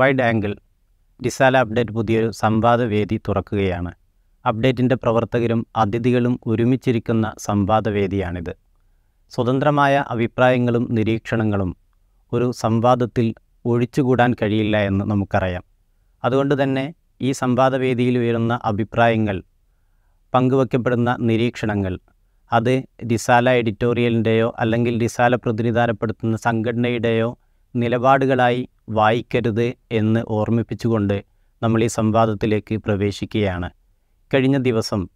Wide angle ഡിസാല update പുതിയൊരു സംവാദവേദി തുറക്കുകയാണ്. അപ്ഡേറ്റിന്റെ പ്രവർത്തകരും അതിഥികളും ഒരുമിച്ചിരിക്കുന്ന സംവാദവേദിയാണിത് സ്വതന്ത്രമായ അഭിപ്രായങ്ങളും നിരീക്ഷണങ്ങളും ഒരു സംവാദത്തിൽ ഒഴിച്ചുകൂടാൻ കഴിയില്ല എന്ന് നമുക്കറിയാം. അതുകൊണ്ട് തന്നെ ഈ സംവാദവേദിയിൽ ഉയരുന്ന അഭിപ്രായങ്ങൾ പങ്കുവയ്ക്കപ്പെടുന്ന നിരീക്ഷണങ്ങൾ അത് ഡിസാല എഡിറ്റോറിയലിന്റെയോ അല്ലെങ്കിൽ ഡിസാല പ്രതിനിധാനപ്പെടുത്തുന്ന സംഘടനയുടെയോ നിലപാടുകളായി വായിക്കരുത് എന്ന് ഓർമ്മിപ്പിച്ചുകൊണ്ട് നമ്മൾ ഈ സംവാദത്തിലേക്ക് പ്രവേശിക്കുകയാണ്. കഴിഞ്ഞ ദിവസം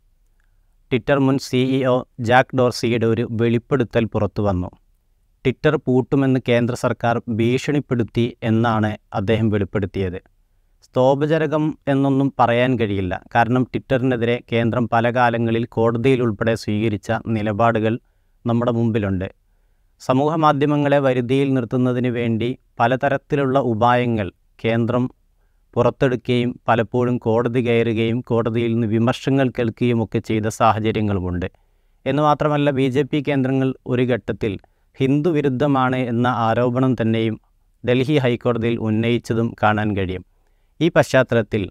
ട്വിറ്റർ മുൻ സിഇഒ ജാക്ക് ഡോർസിയുടെ ഒരു വെളിപ്പെടുത്തൽ പുറത്തു വന്നു. ട്വിറ്റർ പൂട്ടുമെന്ന് കേന്ദ്ര സർക്കാർ ഭീഷണിപ്പെടുത്തി എന്നാണ് അദ്ദേഹം വെളിപ്പെടുത്തിയത്. സ്തോപചരകം എന്നൊന്നും പറയാൻ കഴിയില്ല. കാരണം ട്വിറ്ററിനെതിരെ കേന്ദ്രം പല കാലങ്ങളിൽ കോടതിയിൽ ഉൾപ്പെടെ സ്വീകരിച്ച നിലപാടുകൾ നമ്മുടെ മുമ്പിലുണ്ട്. സമൂഹ മാധ്യമങ്ങളെ വരുതിയിൽ നിർത്തുന്നതിന് വേണ്ടി പലതരത്തിലുള്ള ഉപായങ്ങൾ കേന്ദ്രം പുറത്തെടുക്കുകയും പലപ്പോഴും കോടതി കയറുകയും കോടതിയിൽ നിന്ന് വിമർശങ്ങൾ കേൾക്കുകയും ഒക്കെ ചെയ്ത സാഹചര്യങ്ങളുമുണ്ട്. എന്ന് മാത്രമല്ല ബി ജെ പി കേന്ദ്രങ്ങൾ ഒരു ഘട്ടത്തിൽ ഹിന്ദു വിരുദ്ധമാണ് എന്ന ആരോപണം തന്നെയും ഡൽഹി ഹൈക്കോടതിയിൽ ഉന്നയിച്ചതും കാണാൻ കഴിയും. ഈ പശ്ചാത്തലത്തിൽ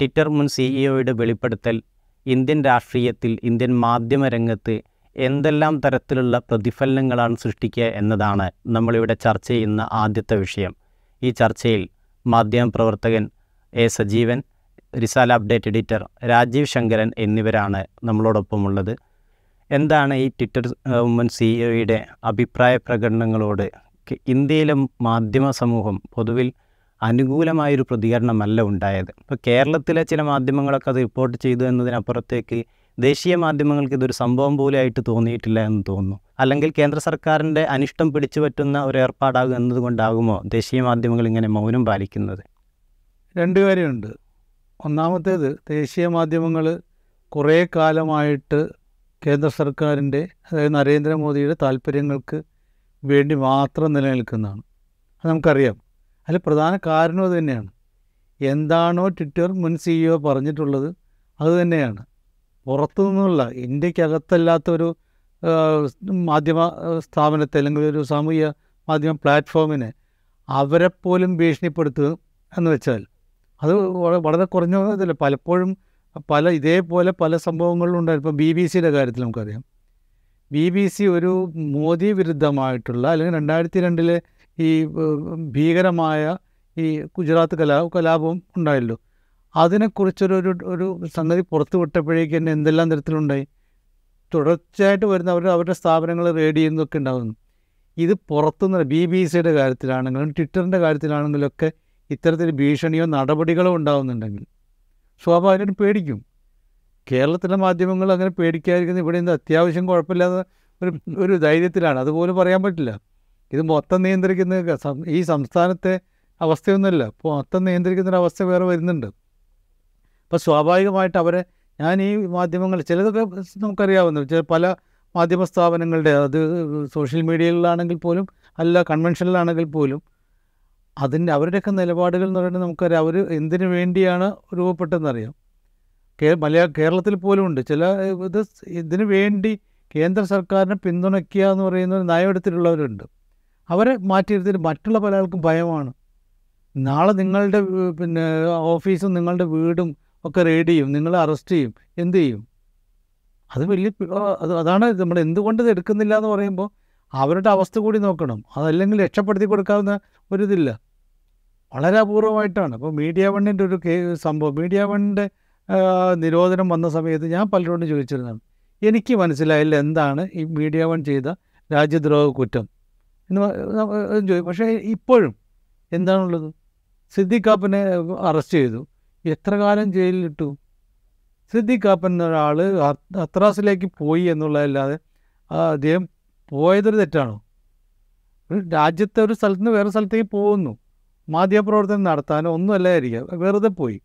ട്വിറ്റർ മുൻ സിഇഒയുടെ വെളിപ്പെടുത്തൽ ഇന്ത്യൻ രാഷ്ട്രീയത്തിൽ ഇന്ത്യൻ മാധ്യമ രംഗത്ത് എന്തെല്ലാം തരത്തിലുള്ള പ്രതിഫലനങ്ങളാണ് സൃഷ്ടിക്കുക എന്നതാണ് നമ്മളിവിടെ ചർച്ച ചെയ്യുന്ന ആദ്യത്തെ വിഷയം. ഈ ചർച്ചയിൽ മാധ്യമപ്രവർത്തകൻ A Sajeevan Risala update editor Rajeev Shankaran എന്നിവരാണ് നമ്മളോടൊപ്പമുള്ളത്. എന്താണ് ഈ ട്വിറ്റർ വുമൻ സിഇഒയുടെ അഭിപ്രായ പ്രകടനങ്ങളോട്? ഇന്ത്യയിലെ മാധ്യമ സമൂഹം പൊതുവിൽ അനുകൂലമായൊരു പ്രതികരണമല്ല ഉണ്ടായത്. ഇപ്പോൾ കേരളത്തിലെ ചില മാധ്യമങ്ങളൊക്കെ അത് റിപ്പോർട്ട് ചെയ്തു എന്നതിനപ്പുറത്തേക്ക് ദേശീയ മാധ്യമങ്ങൾക്ക് ഇതൊരു സംഭവം പോലെയായിട്ട് തോന്നിയിട്ടില്ല എന്ന് തോന്നുന്നു. അല്ലെങ്കിൽ കേന്ദ്ര സർക്കാരിന്റെ അനിഷ്ടം പിടിച്ചു പറ്റുന്ന ഒരു ഏർപ്പാടാകും എന്നതുകൊണ്ടാകുമോ ദേശീയ മാധ്യമങ്ങൾ ഇങ്ങനെ മൗനം പാലിക്കുന്നത്? രണ്ട് കാര്യമുണ്ട്. ഒന്നാമത്തേത് ദേശീയ മാധ്യമങ്ങൾ കുറേ കാലമായിട്ട് കേന്ദ്ര സർക്കാരിന്റെ അതായത് നരേന്ദ്രമോദിയുടെ താല്പര്യങ്ങൾക്ക് വേണ്ടി മാത്രം നിലനിൽക്കുന്നതാണ്. അത് നമുക്കറിയാം. അതിൽ പ്രധാന കാരണം അത് തന്നെയാണ്. എന്താണോ ട്വിറ്റർ മുൻ സിഇഒ പറഞ്ഞിട്ടുള്ളത് അത് തന്നെയാണ്. പുറത്തു നിന്നുള്ള ഇന്ത്യക്കകത്തല്ലാത്ത ഒരു മാധ്യമ സ്ഥാപനത്തെ അല്ലെങ്കിൽ ഒരു സാമൂഹ്യ മാധ്യമ പ്ലാറ്റ്ഫോമിനെ അവരെപ്പോലും ഭീഷണിപ്പെടുത്തുക എന്ന് വെച്ചാൽ അത് വളരെ കുറഞ്ഞ ഇതല്ല. പലപ്പോഴും പല ഇതേപോലെ പല സംഭവങ്ങളിലും ഉണ്ടായിരുന്നു ഇപ്പോൾ ബി ബി സിയുടെ കാര്യത്തിൽ നമുക്കറിയാം. ബി ബി സി ഒരു മോദി വിരുദ്ധമായിട്ടുള്ള അല്ലെങ്കിൽ രണ്ടായിരത്തി രണ്ടിലെ ഈ ഭീകരമായ ഈ ഗുജറാത്ത് കലാ കലാപവും ഉണ്ടായല്ലോ. അതിനെക്കുറിച്ചൊരു ഒരു ഒരു സംഗതി പുറത്തു വിട്ടപ്പോഴേക്ക് തന്നെ എന്തെല്ലാം തരത്തിലുണ്ടായി? തുടർച്ചയായിട്ട് വരുന്ന അവർ അവരുടെ സ്ഥാപനങ്ങൾ റെയ്ഡ് ചെയ്യുന്നതൊക്കെ ഉണ്ടാകുന്നു ഇത് പുറത്തുനിന്ന് ബി ബി സിയുടെ കാര്യത്തിലാണെങ്കിലും ട്വിറ്ററിന്റെ കാര്യത്തിലാണെങ്കിലൊക്കെ ഇത്തരത്തിൽ ഭീഷണിയോ നടപടികളോ ഉണ്ടാകുന്നുണ്ടെങ്കിൽ സ്വാഭാവികമായിട്ടും പേടിക്കും. കേരളത്തിലെ മാധ്യമങ്ങൾ അങ്ങനെ പേടിക്കാതിരിക്കുന്ന ഇവിടെ നിന്ന് അത്യാവശ്യം കുഴപ്പമില്ലാത്ത ഒരു ഒരു ധൈര്യത്തിലാണ്. അതുപോലും പറയാൻ പറ്റില്ല. ഇത് മൊത്തം നിയന്ത്രിക്കുന്ന ഈ സംസ്ഥാനത്തെ അവസ്ഥയൊന്നുമല്ല. അപ്പോൾ മൊത്തം നിയന്ത്രിക്കുന്ന അവസ്ഥ വേറെ വരുന്നുണ്ട്. അപ്പോൾ സ്വാഭാവികമായിട്ട് അവരെ ഞാൻ ഈ മാധ്യമങ്ങൾ ചിലതൊക്കെ നമുക്കറിയാവുന്ന ചില പല മാധ്യമ സ്ഥാപനങ്ങളുടെ അത് സോഷ്യൽ മീഡിയയിലാണെങ്കിൽ പോലും അല്ല കൺവെൻഷനിലാണെങ്കിൽ പോലും അതിന്റെ അവരുടെയൊക്കെ നിലപാടുകൾ എന്ന് പറയുന്നത് നമുക്കറിയാം. അവർ എന്തിനു വേണ്ടിയാണ് രൂപപ്പെട്ടതെന്നറിയാം. കേ മലയാ കേരളത്തിൽ പോലും ഉണ്ട്. ചില ഇത് ഇതിനു വേണ്ടി കേന്ദ്ര സർക്കാരിനെ പിന്തുണയ്ക്കുക എന്ന് പറയുന്ന ഒരു നയമെടുത്തിട്ടുള്ളവരുണ്ട്. അവരെ മാറ്റിയെടുത്തിട്ട് മറ്റുള്ള പല ആൾക്കും ഭയമാണ്. നാളെ നിങ്ങളുടെ പിന്നെ ഓഫീസും നിങ്ങളുടെ വീടും ഒക്കെ റെയ്ഡ് ചെയ്യും. നിങ്ങളെ അറസ്റ്റ് ചെയ്യും. എന്ത് ചെയ്യും? അത് വലിയ അത് അതാണ് നമ്മൾ എന്തുകൊണ്ട് ഇത് എടുക്കുന്നില്ല എന്ന് പറയുമ്പോൾ അവരുടെ അവസ്ഥ കൂടി നോക്കണം. അതല്ലെങ്കിൽ രക്ഷപ്പെടുത്തി കൊടുക്കാവുന്ന ഒരിതില്ല വളരെ അപൂർവമായിട്ടാണ്. അപ്പോൾ മീഡിയ വണ്ണിന്റെ ഒരു കേ സംഭവം. മീഡിയ വണ്ണിന്റെ നിരോധനം വന്ന സമയത്ത് ഞാൻ പലരോടും ചോദിച്ചിരുന്നതാണ്. എനിക്ക് മനസ്സിലായില്ല എന്താണ് ഈ മീഡിയ വൺ ചെയ്ത രാജ്യദ്രോഹ കുറ്റം എന്ന് ചോദിക്കും പക്ഷേ ഇപ്പോഴും എന്താണുള്ളത്? സിദ്ദിഖ് കാപ്പിനെ അറസ്റ്റ് ചെയ്തു. എത്ര കാലം ജയിലിലിട്ടു? സിദ്ദിഖ് കാപ്പൻ ഒരാൾ അത്രാസിലേക്ക് പോയി എന്നുള്ളതല്ലാതെ അദ്ദേഹം പോയതൊരു തെറ്റാണോ? രാജ്യത്തെ ഒരു സ്ഥലത്ത് നിന്ന് വേറെ സ്ഥലത്തേക്ക് പോകുന്നു. മാധ്യമപ്രവർത്തനം നടത്താനോ ഒന്നും അല്ലായിരിക്കാം വെറുതെ പോയി.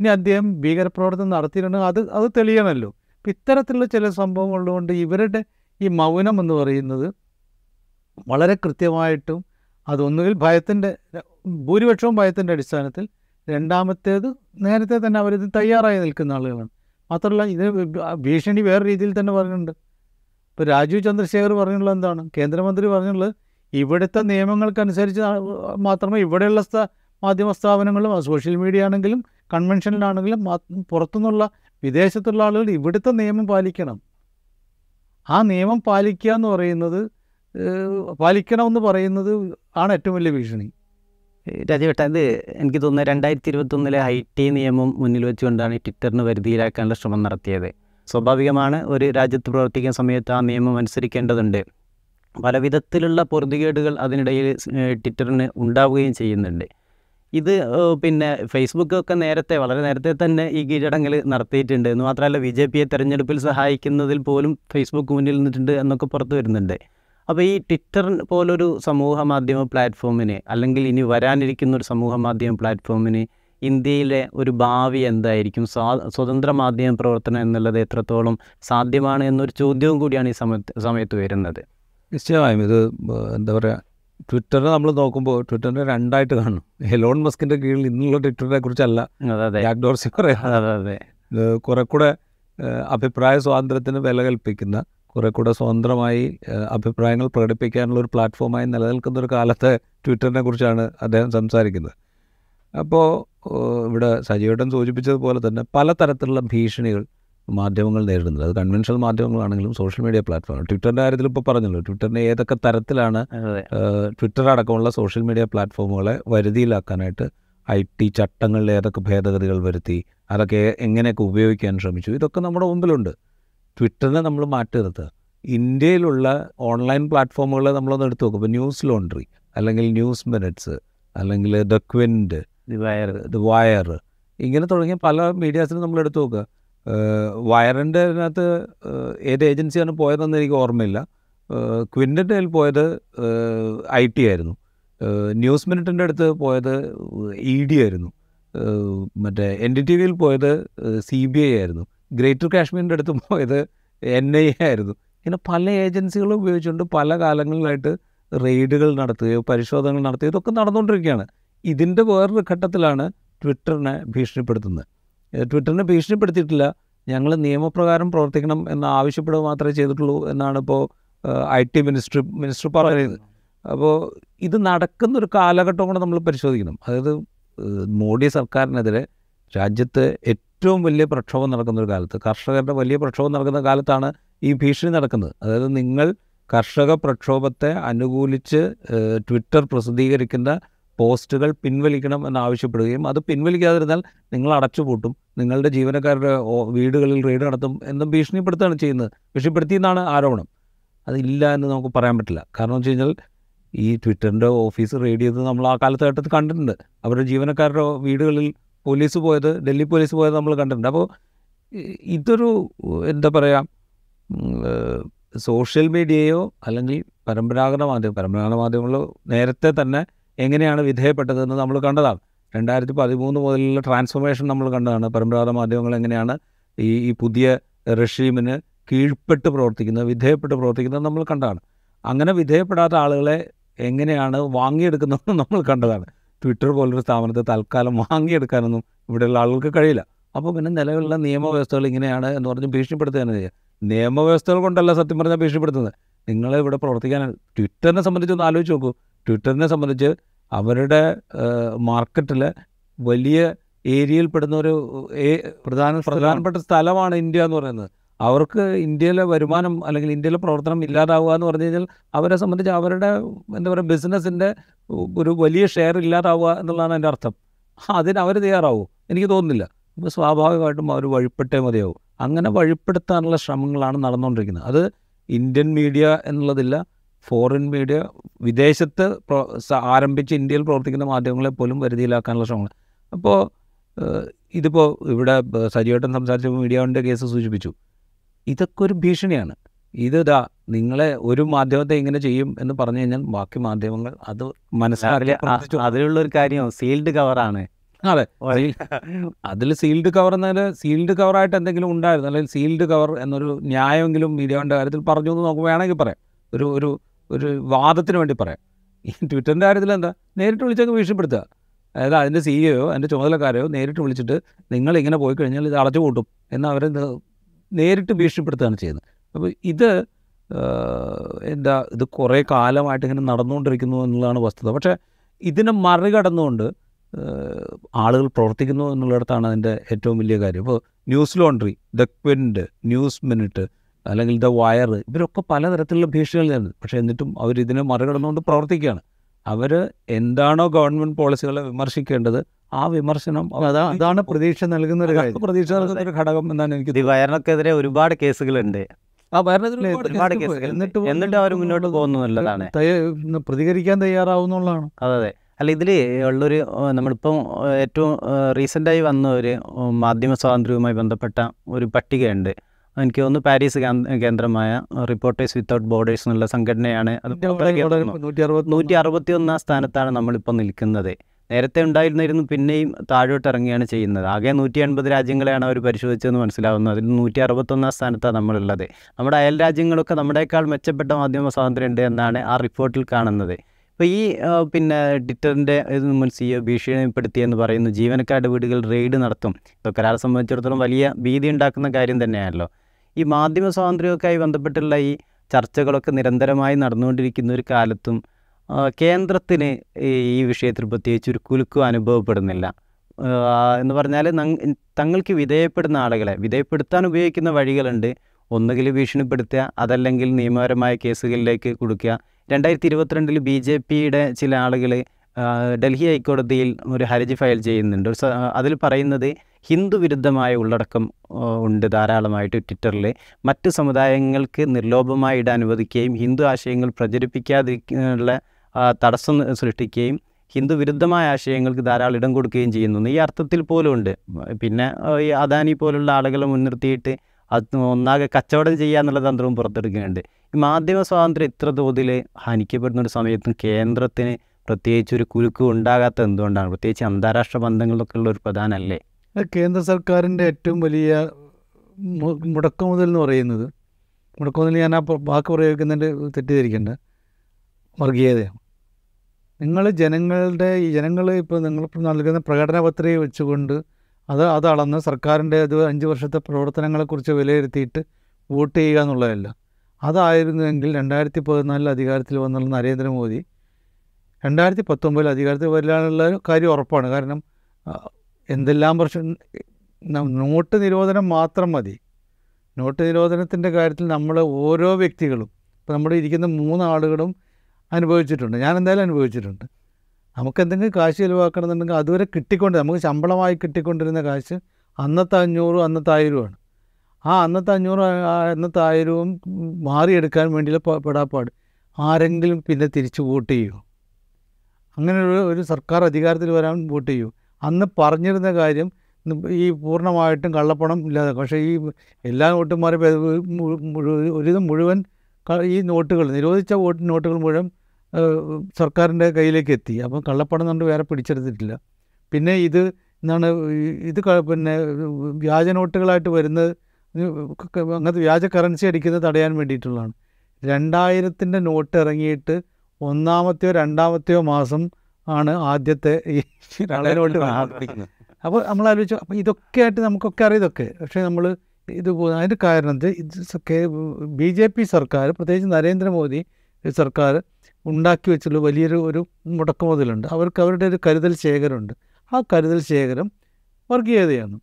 ഇനി അദ്ദേഹം ഭീകരപ്രവർത്തനം നടത്തിയിട്ടുണ്ടെങ്കിൽ അത് അത് തെളിയണമല്ലോ അപ്പം ഇത്തരത്തിലുള്ള ചില സംഭവങ്ങളുകൊണ്ട് ഇവരുടെ ഈ മൗനം എന്ന് പറയുന്നത് വളരെ കൃത്യമായിട്ടും അതൊന്നുകിൽ ഭയത്തിന്റെ ഭൂരിപക്ഷവും ഭയത്തിന്റെ അടിസ്ഥാനത്തിൽ രണ്ടാമത്തേത് നേരത്തെ തന്നെ അവരിത് തയ്യാറായി നിൽക്കുന്ന ആളുകളാണ്. മാത്രമല്ല ഇത് ഭീഷണി വേറെ രീതിയിൽ തന്നെ പറഞ്ഞിട്ടുണ്ട്. ഇപ്പോൾ രാജീവ് ചന്ദ്രശേഖർ പറഞ്ഞുള്ളത് എന്താണ്? കേന്ദ്രമന്ത്രി പറഞ്ഞുള്ളത് ഇവിടുത്തെ നിയമങ്ങൾക്കനുസരിച്ച് മാത്രമേ ഇവിടെയുള്ള മാധ്യമ സ്ഥാപനങ്ങളും സോഷ്യൽ മീഡിയ ആണെങ്കിലും കൺവെൻഷനിലാണെങ്കിലും പുറത്തുനിന്നുള്ള വിദേശത്തുള്ള ആളുകൾ ഇവിടുത്തെ നിയമം പാലിക്കണം. ആ നിയമം പാലിക്കുക എന്ന് പറയുന്നത് പാലിക്കണമെന്ന് പറയുന്നത് ആണ് ഏറ്റവും വലിയ ഭീഷണി. രാജേട്ട ഇത് എനിക്ക് തോന്നുന്നത് രണ്ടായിരത്തി ഇരുപത്തൊന്നിലെ ഐ ടി നിയമം മുന്നിൽ വെച്ചുകൊണ്ടാണ് ട്വിറ്ററിന് വരുതിയിലാക്കാനുള്ള ശ്രമം നടത്തിയത്. സ്വാഭാവികമാണ് ഒരു രാജ്യത്ത് പ്രവർത്തിക്കുന്ന സമയത്ത് ആ നിയമം അനുസരിക്കേണ്ടതുണ്ട്. പല വിധത്തിലുള്ള പൊറുതികേടുകൾ അതിനിടയിൽ ട്വിറ്ററിന് ഉണ്ടാവുകയും ചെയ്യുന്നുണ്ട്. ഇത് പിന്നെ ഫേസ്ബുക്കൊക്കെ നേരത്തെ വളരെ നേരത്തെ തന്നെ ഈ കീഴടങ്ങൽ നടത്തിയിട്ടുണ്ട്. എന്ന് മാത്രമല്ല ബി ജെ പിയെ തെരഞ്ഞെടുപ്പിൽ സഹായിക്കുന്നതിൽ പോലും ഫേസ്ബുക്ക് മുന്നിൽ നിന്നിട്ടുണ്ട് എന്നൊക്കെ പുറത്തു വരുന്നുണ്ട്. അപ്പോൾ ഈ ട്വിറ്റർ പോലൊരു സമൂഹ മാധ്യമ പ്ലാറ്റ്ഫോമിന് അല്ലെങ്കിൽ ഇനി വരാനിരിക്കുന്ന ഒരു സമൂഹ മാധ്യമ പ്ലാറ്റ്ഫോമിന് ഇന്ത്യയിലെ ഒരു ഭാവി എന്തായിരിക്കും? സ്വാ സ്വതന്ത്ര മാധ്യമ പ്രവർത്തനം എന്നുള്ളത് എത്രത്തോളം സാധ്യമാണ് എന്നൊരു ചോദ്യവും കൂടിയാണ് ഈ സമയത്ത് സമയത്ത് വരുന്നത്. നിശ്ചയമായും. ഇത് എന്താ പറയുക ട്വിറ്ററിനെ നമ്മൾ നോക്കുമ്പോൾ ട്വിറ്ററിനെ രണ്ടായിട്ട് കാണും എലോൺ മസ്കിന്റെ കീഴിൽ ഇന്നുള്ള ട്വിറ്ററിനെ കുറിച്ചല്ല ഡോർസി പറയാം. കുറെ കൂടെ അഭിപ്രായ സ്വാതന്ത്ര്യത്തിന് വില കൽപ്പിക്കുന്ന കുറെ കൂടെ സ്വതന്ത്രമായി അഭിപ്രായങ്ങൾ പ്രകടിപ്പിക്കാനുള്ള ഒരു പ്ലാറ്റ്ഫോമായി നിലനിൽക്കുന്ന ഒരു കാലത്തെ ട്വിറ്ററിനെ കുറിച്ചാണ് അദ്ദേഹം സംസാരിക്കുന്നത്. അപ്പോൾ ഇവിടെ സജീവട്ടൻ സൂചിപ്പിച്ചതുപോലെ തന്നെ പലതരത്തിലുള്ള ഭീഷണികൾ മാധ്യമങ്ങൾ നേരിടുന്നത് അത് കൺവെൻഷണൽ മാധ്യമങ്ങളാണെങ്കിലും സോഷ്യൽ മീഡിയ പ്ലാറ്റ്ഫോം ട്വിറ്ററിന്റെ കാര്യത്തിൽ ഇപ്പോൾ പറഞ്ഞല്ലോ ട്വിറ്ററിനെ ഏതൊക്കെ തരത്തിലാണ് ട്വിറ്റർ അടക്കമുള്ള സോഷ്യൽ മീഡിയ പ്ലാറ്റ്ഫോമുകളെ വരുതിയിലാക്കാനായിട്ട് ഐ ടി ചട്ടങ്ങളിൽ ഏതൊക്കെ ഭേദഗതികൾ വരുത്തി അതൊക്കെ എങ്ങനെയൊക്കെ ഉപയോഗിക്കാൻ ശ്രമിച്ചു ഇതൊക്കെ നമ്മുടെ മുമ്പിലുണ്ട്. ട്വിറ്ററിനെ നമ്മൾ മാറ്റരുത്. ഇന്ത്യയിലുള്ള ഓൺലൈൻ പ്ലാറ്റ്ഫോമുകളെ നമ്മളൊന്ന് എടുത്തു നോക്കും. ഇപ്പോൾ ന്യൂസ് ലോണ്ട്രി അല്ലെങ്കിൽ ന്യൂസ് മിനിറ്റ്സ് അല്ലെങ്കിൽ the Quint the Wire the Wire ഇങ്ങനെ തുടങ്ങിയ പല മീഡിയാസിനും നമ്മൾ എടുത്തു നോക്കുക വയറിന്റെ അതിനകത്ത് ഏത് ഏജൻസിയാണ് പോയതെന്ന് എനിക്ക് ഓർമ്മയില്ല. ക്വിന്റെ കയ്യിൽ പോയത് ഐ ടി ആയിരുന്നു. ന്യൂസ് മിനിറ്റിന്റെ അടുത്ത് പോയത് ഇ ഡി ആയിരുന്നു. ഏഹ്, മറ്റേ എൻ ഡി ടി വിയിൽ പോയത് സി ബി ഐ ആയിരുന്നു. ഗ്രേറ്റർ കാശ്മീരിന്റെ അടുത്ത് പോയത് എൻ ഐ എ ആയിരുന്നു. ഇങ്ങനെ പല ഏജൻസികളും ഉപയോഗിച്ചുകൊണ്ട് പല കാലങ്ങളിലായിട്ട് റെയ്ഡുകൾ നടത്തുകയോ പരിശോധനകൾ നടത്തുകയോ ഇതൊക്കെ നടന്നുകൊണ്ടിരിക്കുകയാണ്. ഇതിന്റെ വേറൊരു ഘട്ടത്തിലാണ് ട്വിറ്ററിനെ ഭീഷണിപ്പെടുത്തുന്നത്. ട്വിറ്ററിനെ ഭീഷണിപ്പെടുത്തിയിട്ടില്ല. ഞങ്ങൾ നിയമപ്രകാരം പ്രവർത്തിക്കണം എന്ന് ആവശ്യപ്പെടുക മാത്രമേ ചെയ്തിട്ടുള്ളൂ എന്നാണ് ഇപ്പോൾ ഐ ടി മിനിസ്റ്റർ മിനിസ്റ്റർ പറയുന്നത്. അപ്പോൾ ഇത് നടക്കുന്നൊരു കാലഘട്ടം കൂടെ നമ്മൾ പരിശോധിക്കണം. അതായത് മോഡി സർക്കാരിനെതിരെ രാജ്യത്ത് ഏറ്റവും വലിയ പ്രക്ഷോഭം നടക്കുന്ന ഒരു കാലത്ത് കർഷകരുടെ വലിയ പ്രക്ഷോഭം നടക്കുന്ന കാലത്താണ് ഈ ഭീഷണി നടക്കുന്നത്. അതായത് നിങ്ങൾ കർഷക പ്രക്ഷോഭത്തെ അനുകൂലിച്ച് ട്വിറ്റർ പ്രസിദ്ധീകരിക്കുന്ന പോസ്റ്റുകൾ പിൻവലിക്കണം എന്നാവശ്യപ്പെടുകയും അത് പിൻവലിക്കാതിരുന്നാൽ നിങ്ങൾ അടച്ചുപൂട്ടും നിങ്ങളുടെ ജീവനക്കാരുടെ വീടുകളിൽ റെയ്ഡ് നടത്തും എന്നും ഭീഷണിപ്പെടുത്തുകയാണ് ചെയ്യുന്നത്. ഭീഷണിപ്പെടുത്തി എന്നാണ് ആരോപണം. അതില്ല എന്ന് നമുക്ക് പറയാൻ പറ്റില്ല. കാരണം വെച്ച് കഴിഞ്ഞാൽ ഈ ട്വിറ്ററിന്റെ ഓഫീസ് റെയ്ഡ് ചെയ്ത് നമ്മൾ ആ കാലത്ത് കണ്ടിട്ടുണ്ട്. അവരുടെ ജീവനക്കാരുടെ വീടുകളിൽ പോലീസ് പോയത് ഡൽഹി പോലീസ് പോയത് നമ്മൾ കണ്ടിട്ടുണ്ട്. അപ്പോൾ ഇതൊരു എന്താ പറയുക സോഷ്യൽ മീഡിയയോ അല്ലെങ്കിൽ പരമ്പരാഗത മാധ്യമം പരമ്പരാഗത മാധ്യമങ്ങൾ നേരത്തെ തന്നെ എങ്ങനെയാണ് വിധേയപ്പെട്ടതെന്ന് നമ്മൾ കണ്ടതാണ്. രണ്ടായിരത്തി പതിമൂന്ന് മുതലുള്ള ട്രാൻസ്ഫോർമേഷൻ നമ്മൾ കണ്ടതാണ്. പരമ്പരാഗത മാധ്യമങ്ങൾ എങ്ങനെയാണ് ഈ ഈ പുതിയ റഷീമിന് കീഴ്പ്പെട്ട് പ്രവർത്തിക്കുന്നത് വിധേയപ്പെട്ട് പ്രവർത്തിക്കുന്നത് നമ്മൾ കണ്ടതാണ്. അങ്ങനെ വിധേയപ്പെടാത്ത ആളുകളെ എങ്ങനെയാണ് വാങ്ങിയെടുക്കുന്നതെന്ന് നമ്മൾ കണ്ടതാണ്. ട്വിറ്റർ പോലൊരു സ്ഥാപനത്തെ തൽക്കാലം വാങ്ങിയെടുക്കാനൊന്നും ഇവിടെയുള്ള ആളുകൾക്ക് കഴിയില്ല. അപ്പോൾ പിന്നെ നിലവിലുള്ള നിയമവ്യവസ്ഥകൾ ഇങ്ങനെയാണ് എന്ന് പറഞ്ഞ് ഭീഷണിപ്പെടുത്തുകയാണ് ചെയ്യുക നിയമവ്യവസ്ഥകൾ കൊണ്ടല്ല സത്യം പറഞ്ഞാൽ ഭീഷണിപ്പെടുത്തുന്നത്. നിങ്ങളെ ഇവിടെ പ്രവർത്തിക്കാൻ ട്വിറ്ററിനെ സംബന്ധിച്ച് ഒന്ന് ആലോചിച്ച് നോക്കൂ. ട്വിറ്ററിനെ സംബന്ധിച്ച് അവരുടെ മാർക്കറ്റിൽ വലിയ ഏരിയയിൽ പെടുന്ന ഒരു പ്രധാന പ്രധാനപ്പെട്ട സ്ഥലമാണ് ഇന്ത്യ എന്ന് പറയുന്നത്. അവർക്ക് ഇന്ത്യയിലെ വരുമാനം അല്ലെങ്കിൽ ഇന്ത്യയിലെ പ്രവർത്തനം ഇല്ലാതാവുക എന്ന് പറഞ്ഞു കഴിഞ്ഞാൽ അവരെ സംബന്ധിച്ച് അവരുടെ എന്താ പറയുക ബിസിനസ്സിന്റെ ഒരു വലിയ ഷെയർ ഇല്ലാതാവുക എന്നുള്ളതാണ് എന്റെ അർത്ഥം. അതിന് അവർ തയ്യാറാവും. എനിക്ക് തോന്നുന്നില്ല. അപ്പോൾ സ്വാഭാവികമായിട്ടും അവർ വഴിപ്പെട്ടേ മതിയാവും. അങ്ങനെ വഴിപ്പെടുത്താനുള്ള ശ്രമങ്ങളാണ് നടന്നുകൊണ്ടിരിക്കുന്നത്. അത് ഇന്ത്യൻ മീഡിയ എന്നുള്ളതില്ല ഫോറിൻ മീഡിയ വിദേശത്ത് ആരംഭിച്ച് ഇന്ത്യയിൽ പ്രവർത്തിക്കുന്ന മാധ്യമങ്ങളെ പോലും വരുതിയിലാക്കാനുള്ള ശ്രമങ്ങൾ. അപ്പോൾ ഇതിപ്പോൾ ഇവിടെ സജീവട്ടം സംസാരിച്ച മീഡിയ കേസ് സൂചിപ്പിച്ചു. ഇതൊക്കെ ഒരു ഭീഷണിയാണ്. ഇത് ഇതാ നിങ്ങളെ ഒരു മാധ്യമത്തെ ഇങ്ങനെ ചെയ്യും എന്ന് പറഞ്ഞു കഴിഞ്ഞാൽ ബാക്കി മാധ്യമങ്ങൾ അത് മനസ്സിലാക്കി അതിൽ പ്രവർത്തിച്ചു. അ- അതിലുള്ള ഒരു കാര്യം സീൽഡ് കവറാണ് അതെ. അതിൽ സീൽഡ് കവർ എന്നാൽ സീൽഡ് കവറായിട്ട് എന്തെങ്കിലും ഉണ്ടായിരുന്നു. അല്ലെങ്കിൽ സീൽഡ് കവർ എന്നൊരു ന്യായമെങ്കിലും മീഡിയയുടെ കാര്യത്തിൽ പറഞ്ഞു എന്ന് നമുക്ക് വേണമെങ്കിൽ പറയാം. ഒരു ഒരു ഒരു വാദത്തിന് വേണ്ടി പറയാം. ഈ ട്വിറ്ററിന്റെ കാര്യത്തിൽ എന്താ? നേരിട്ട് വിളിച്ചൊക്കെ ഭീഷണിപ്പെടുത്തുക. അതായത് അതിന്റെ സിഇഒയോ അതിന്റെ ചുമതലക്കാരെയോ നേരിട്ട് വിളിച്ചിട്ട് നിങ്ങൾ ഇങ്ങനെ പോയി കഴിഞ്ഞാൽ ഇത് അടച്ചു കൂട്ടും എന്ന് അവരെ ന- നേരിട്ട് ഭീഷണിപ്പെടുത്തുകയാണ് ചെയ്യുന്നത്. അപ്പോൾ ഇത് എന്താ ഇത് കുറേ കാലമായിട്ട് ഇങ്ങനെ നടന്നുകൊണ്ടിരിക്കുന്നു എന്നുള്ളതാണ് വസ്തുത. പക്ഷേ ഇതിനെ മറികടന്നുകൊണ്ട് ആളുകൾ പ്രവർത്തിക്കുന്നു എന്നുള്ളിടത്താണ് അതിന്റെ ഏറ്റവും വലിയ കാര്യം. ഇപ്പോൾ News Laundry the Quint News Minute അല്ലെങ്കിൽ ദ വയർ ഇവരൊക്കെ പലതരത്തിലുള്ള ഭീഷണികൾ നേരിടുന്നു. പക്ഷേ എന്നിട്ടും അവർ ഇതിനെ മറികടന്നുകൊണ്ട് പ്രവർത്തിക്കുകയാണ്. അവർ എന്താണോ ഗവൺമെന്റ് പോളിസികളെ വിമർശിക്കേണ്ടത് ആ വിമർശനം അതാണ് പ്രതീക്ഷ നൽകുന്ന ഒരു കാര്യം. പ്രതീക്ഷ നൽകുന്ന ഒരു ഘടകം എന്നാണ് എനിക്ക് വയറിനൊക്കെതിരെ ഒരുപാട് കേസുകളുണ്ട്. ആ ഒരുപാട് കേസുകൾ എന്നിട്ട് എന്നിട്ട് അവർ മുന്നോട്ട് പോകുന്നു എന്നുള്ളതാണ് പ്രതികരിക്കാൻ തയ്യാറാവുന്നുള്ളതാണ്. അതെ അതെ. അല്ല ഇതിൽ ഉള്ളൊരു നമ്മളിപ്പം ഏറ്റവും റീസെന്റായി വന്ന ഒരു മാധ്യമ സ്വാതന്ത്ര്യവുമായി ബന്ധപ്പെട്ട ഒരു പട്ടികയുണ്ട്. എനിക്ക് തോന്നുന്നു പാരീസ് കേന്ദ്ര- കേന്ദ്രമായ റിപ്പോർട്ടേഴ്സ് വിത്തൗട്ട് ബോർഡേഴ്സ് എന്നുള്ള സംഘടനയാണ് നൂറ്റി അറുപത്തി ഒന്നാം സ്ഥാനത്താണ് നമ്മളിപ്പോൾ നിൽക്കുന്നത്. നേരത്തെ ഉണ്ടായിരുന്നിരുന്നു പിന്നെയും താഴോട്ട് ഇറങ്ങുകയാണ് ചെയ്യുന്നത്. ആകെ നൂറ്റി എൺപത് രാജ്യങ്ങളെയാണ് അവർ പരിശോധിച്ചതെന്ന് മനസ്സിലാവുന്നു. അതിൽ നൂറ്റി അറുപത്തൊന്നാം സ്ഥാനത്താണ് നമ്മളുള്ളത്. നമ്മുടെ അയൽ രാജ്യങ്ങളൊക്കെ നമ്മുടേക്കാൾ മെച്ചപ്പെട്ട മാധ്യമ സ്വാതന്ത്ര്യം ഉണ്ട് എന്നാണ് ആ റിപ്പോർട്ടിൽ കാണുന്നത്. ഇപ്പോൾ ഈ പിന്നെ ട്വിറ്ററിന്റെ ഇത് മുൻ സിഇഒ ഭീഷണിപ്പെടുത്തിയെന്ന് പറയുന്നു ജീവനക്കാരുടെ വീടുകൾ റെയ്ഡ് നടത്തും. ഇതൊക്കെ ഒരാളെ സംബന്ധിച്ചിടത്തോളം വലിയ ഭീതി ഉണ്ടാക്കുന്ന കാര്യം തന്നെയാണല്ലോ. ഈ മാധ്യമ സ്വാതന്ത്ര്യമൊക്കെയായി ബന്ധപ്പെട്ടുള്ള ഈ ചർച്ചകളൊക്കെ നിരന്തരമായി നടന്നുകൊണ്ടിരിക്കുന്ന ഒരു കാലത്തും കേന്ദ്രത്തിന് ഈ വിഷയത്തിൽ പ്രത്യേകിച്ച് ഒരു കുലുക്കും അനുഭവപ്പെടുന്നില്ല. എന്ന് പറഞ്ഞാൽ തങ്ങൾക്ക് വിധേയപ്പെടുന്ന ആളുകളെ വിധേയപ്പെടുത്താൻ ഉപയോഗിക്കുന്ന വഴികളുണ്ട്. ഒന്നുകിൽ ഭീഷണിപ്പെടുത്തുക അതല്ലെങ്കിൽ നിയമപരമായ കേസുകളിലേക്ക് കൊടുക്കുക. രണ്ടായിരത്തി ഇരുപത്തിരണ്ടിൽ ബി ജെ പിയുടെ ചില ആളുകൾ ഡൽഹി ഹൈക്കോടതിയിൽ ഒരു ഹർജി ഫയൽ ചെയ്യുന്നുണ്ട്. അതിൽ പറയുന്നത് ഹിന്ദു വിരുദ്ധമായ ഉള്ളടക്കം ഉണ്ട് ധാരാളമായിട്ട് ട്വിറ്ററിൽ മറ്റ് സമുദായങ്ങൾക്ക് നിർലോഭമായി ഇടാൻ അനുവദിക്കുകയും ഹിന്ദു ആശയങ്ങൾ പ്രചരിപ്പിക്കാതിരിക്കാനുള്ള തടസ്സം സൃഷ്ടിക്കുകയും ഹിന്ദു വിരുദ്ധമായ ആശയങ്ങൾക്ക് ധാരാളം ഇടം കൊടുക്കുകയും ചെയ്യുന്നു. ഈ അർത്ഥത്തിൽ പോലും ഉണ്ട് പിന്നെ ഈ അദാനി പോലുള്ള ആളുകളെ മുൻനിർത്തിയിട്ട് അത് ഒന്നാകെ കച്ചവടം ചെയ്യുക എന്നുള്ള തന്ത്രവും പുറത്തെടുക്കുന്നുണ്ട്. ഈ മാധ്യമ സ്വാതന്ത്ര്യം ഇത്ര തോതിൽ ഹനിക്കപ്പെടുന്ന ഒരു സമയത്തും കേന്ദ്രത്തിന് പ്രത്യേകിച്ച് ഒരു കുലുക്ക് ഉണ്ടാകാത്ത എന്തുകൊണ്ടാണ്? പ്രത്യേകിച്ച് അന്താരാഷ്ട്ര ബന്ധങ്ങളിലൊക്കെ ഉള്ള ഒരു പ്രധാനമല്ലേ അത് കേന്ദ്ര സർക്കാരിന്റെ ഏറ്റവും വലിയ മുടക്കം മുടക്കുമുതൽ എന്ന് പറയുന്നത് മുടക്കുമുതൽ ഞാൻ ആ വാക്ക് പ്രയോഗിക്കുന്നതിന്റെ തെറ്റിദ്ധരിക്കേണ്ട. വർഗീയതയാണ്. നിങ്ങൾ ജനങ്ങളുടെ ഈ ജനങ്ങൾ ഇപ്പോൾ നിങ്ങളിപ്പോൾ നൽകുന്ന പ്രകടന പത്രിക വെച്ചുകൊണ്ട് അത് അത് അളന്ന് സർക്കാരിന്റെ ഇത് അഞ്ച് വർഷത്തെ പ്രവർത്തനങ്ങളെക്കുറിച്ച് വിലയിരുത്തിയിട്ട് വോട്ട് ചെയ്യുക എന്നുള്ളതല്ല. അതായിരുന്നുവെങ്കിൽ രണ്ടായിരത്തി പതിനാലിൽ അധികാരത്തിൽ വന്നുള്ള നരേന്ദ്രമോദി രണ്ടായിരത്തി പത്തൊമ്പതിൽ അധികാരത്തിൽ വരാനുള്ള കാര്യം ഉറപ്പാണ്. കാരണം എന്തെല്ലാം പ്രശ്നം നോട്ട് നിരോധനം മാത്രം മതി. നോട്ട് നിരോധനത്തിന്റെ കാര്യത്തിൽ നമ്മൾ ഓരോ വ്യക്തികളും ഇപ്പോൾ നമ്മുടെ ഇരിക്കുന്ന മൂന്ന് ആളുകളും അനുഭവിച്ചിട്ടുണ്ട്. ഞാൻ എന്തായാലും അനുഭവിച്ചിട്ടുണ്ട്. നമുക്ക് എന്തെങ്കിലും കാശ് ചിലവാക്കണമെന്നുണ്ടെങ്കിൽ അതുവരെ കിട്ടിക്കൊണ്ട് നമുക്ക് ശമ്പളമായി കിട്ടിക്കൊണ്ടിരുന്ന കാശ് അന്നത്തെ അഞ്ഞൂറും അന്നത്തെ ആയിരവുമാണ്. ആ അന്നത്തെ അഞ്ഞൂറും അന്നത്തെ ആയിരവും മാറിയെടുക്കാൻ വേണ്ടിയുള്ള പെടാപ്പാട്. ആരെങ്കിലും പിന്നെ തിരിച്ച് വോട്ട് ചെയ്യുമോ അങ്ങനെ ഒരു ഒരു സർക്കാർ അധികാരത്തിൽ വരാൻ വോട്ട് ചെയ്യൂ? അന്ന് പറഞ്ഞിരുന്ന കാര്യം ഈ പൂർണമായിട്ടും കള്ളപ്പണം ഇല്ലാതെ പക്ഷേ ഈ എല്ലാ വോട്ടുമാരും ഒരുവിധം മുഴുവൻ ക- ഈ നോട്ടുകൾ നിരോധിച്ച വോട്ട് നോട്ടുകൾ മുഴുവൻ സർക്കാരിന്റെ കയ്യിലേക്ക് എത്തി. അപ്പം കള്ളപ്പണം കൊണ്ട് വേറെ പിടിച്ചെടുത്തിട്ടില്ല. പിന്നെ ഇത് എന്താണ് ഇത് പിന്നെ വ്യാജ നോട്ടുകളായിട്ട് വരുന്നത് അങ്ങനത്തെ വ്യാജ കറൻസി അടിക്കുന്നത് തടയാൻ വേണ്ടിയിട്ടുള്ളതാണ്. രണ്ടായിരത്തിന്റെ നോട്ട് ഇറങ്ങിയിട്ട് ഒന്നാമത്തെയോ രണ്ടാമത്തെയോ മാസം ആണ് ആദ്യത്തെ ഈ നോട്ട്. അപ്പോൾ നമ്മൾ ആലോചിച്ചു അപ്പോൾ ഇതൊക്കെ ആയിട്ട് നമുക്കൊക്കെ അറിയാം ഇതൊക്കെ. പക്ഷേ നമ്മൾ ഇത് അതിന്റെ കാരണം ഇത് ബി ജെ പി സർക്കാർ പ്രത്യേകിച്ച് നരേന്ദ്രമോദി സർക്കാർ ഉണ്ടാക്കി വെച്ചുള്ള വലിയൊരു ഒരു മുടക്കുമുതലുണ്ട് അവർക്ക് അവരുടെ ഒരു കരുതൽ ശേഖരമുണ്ട്. ആ കരുതൽ ശേഖരം വർഗീയതയാണ്.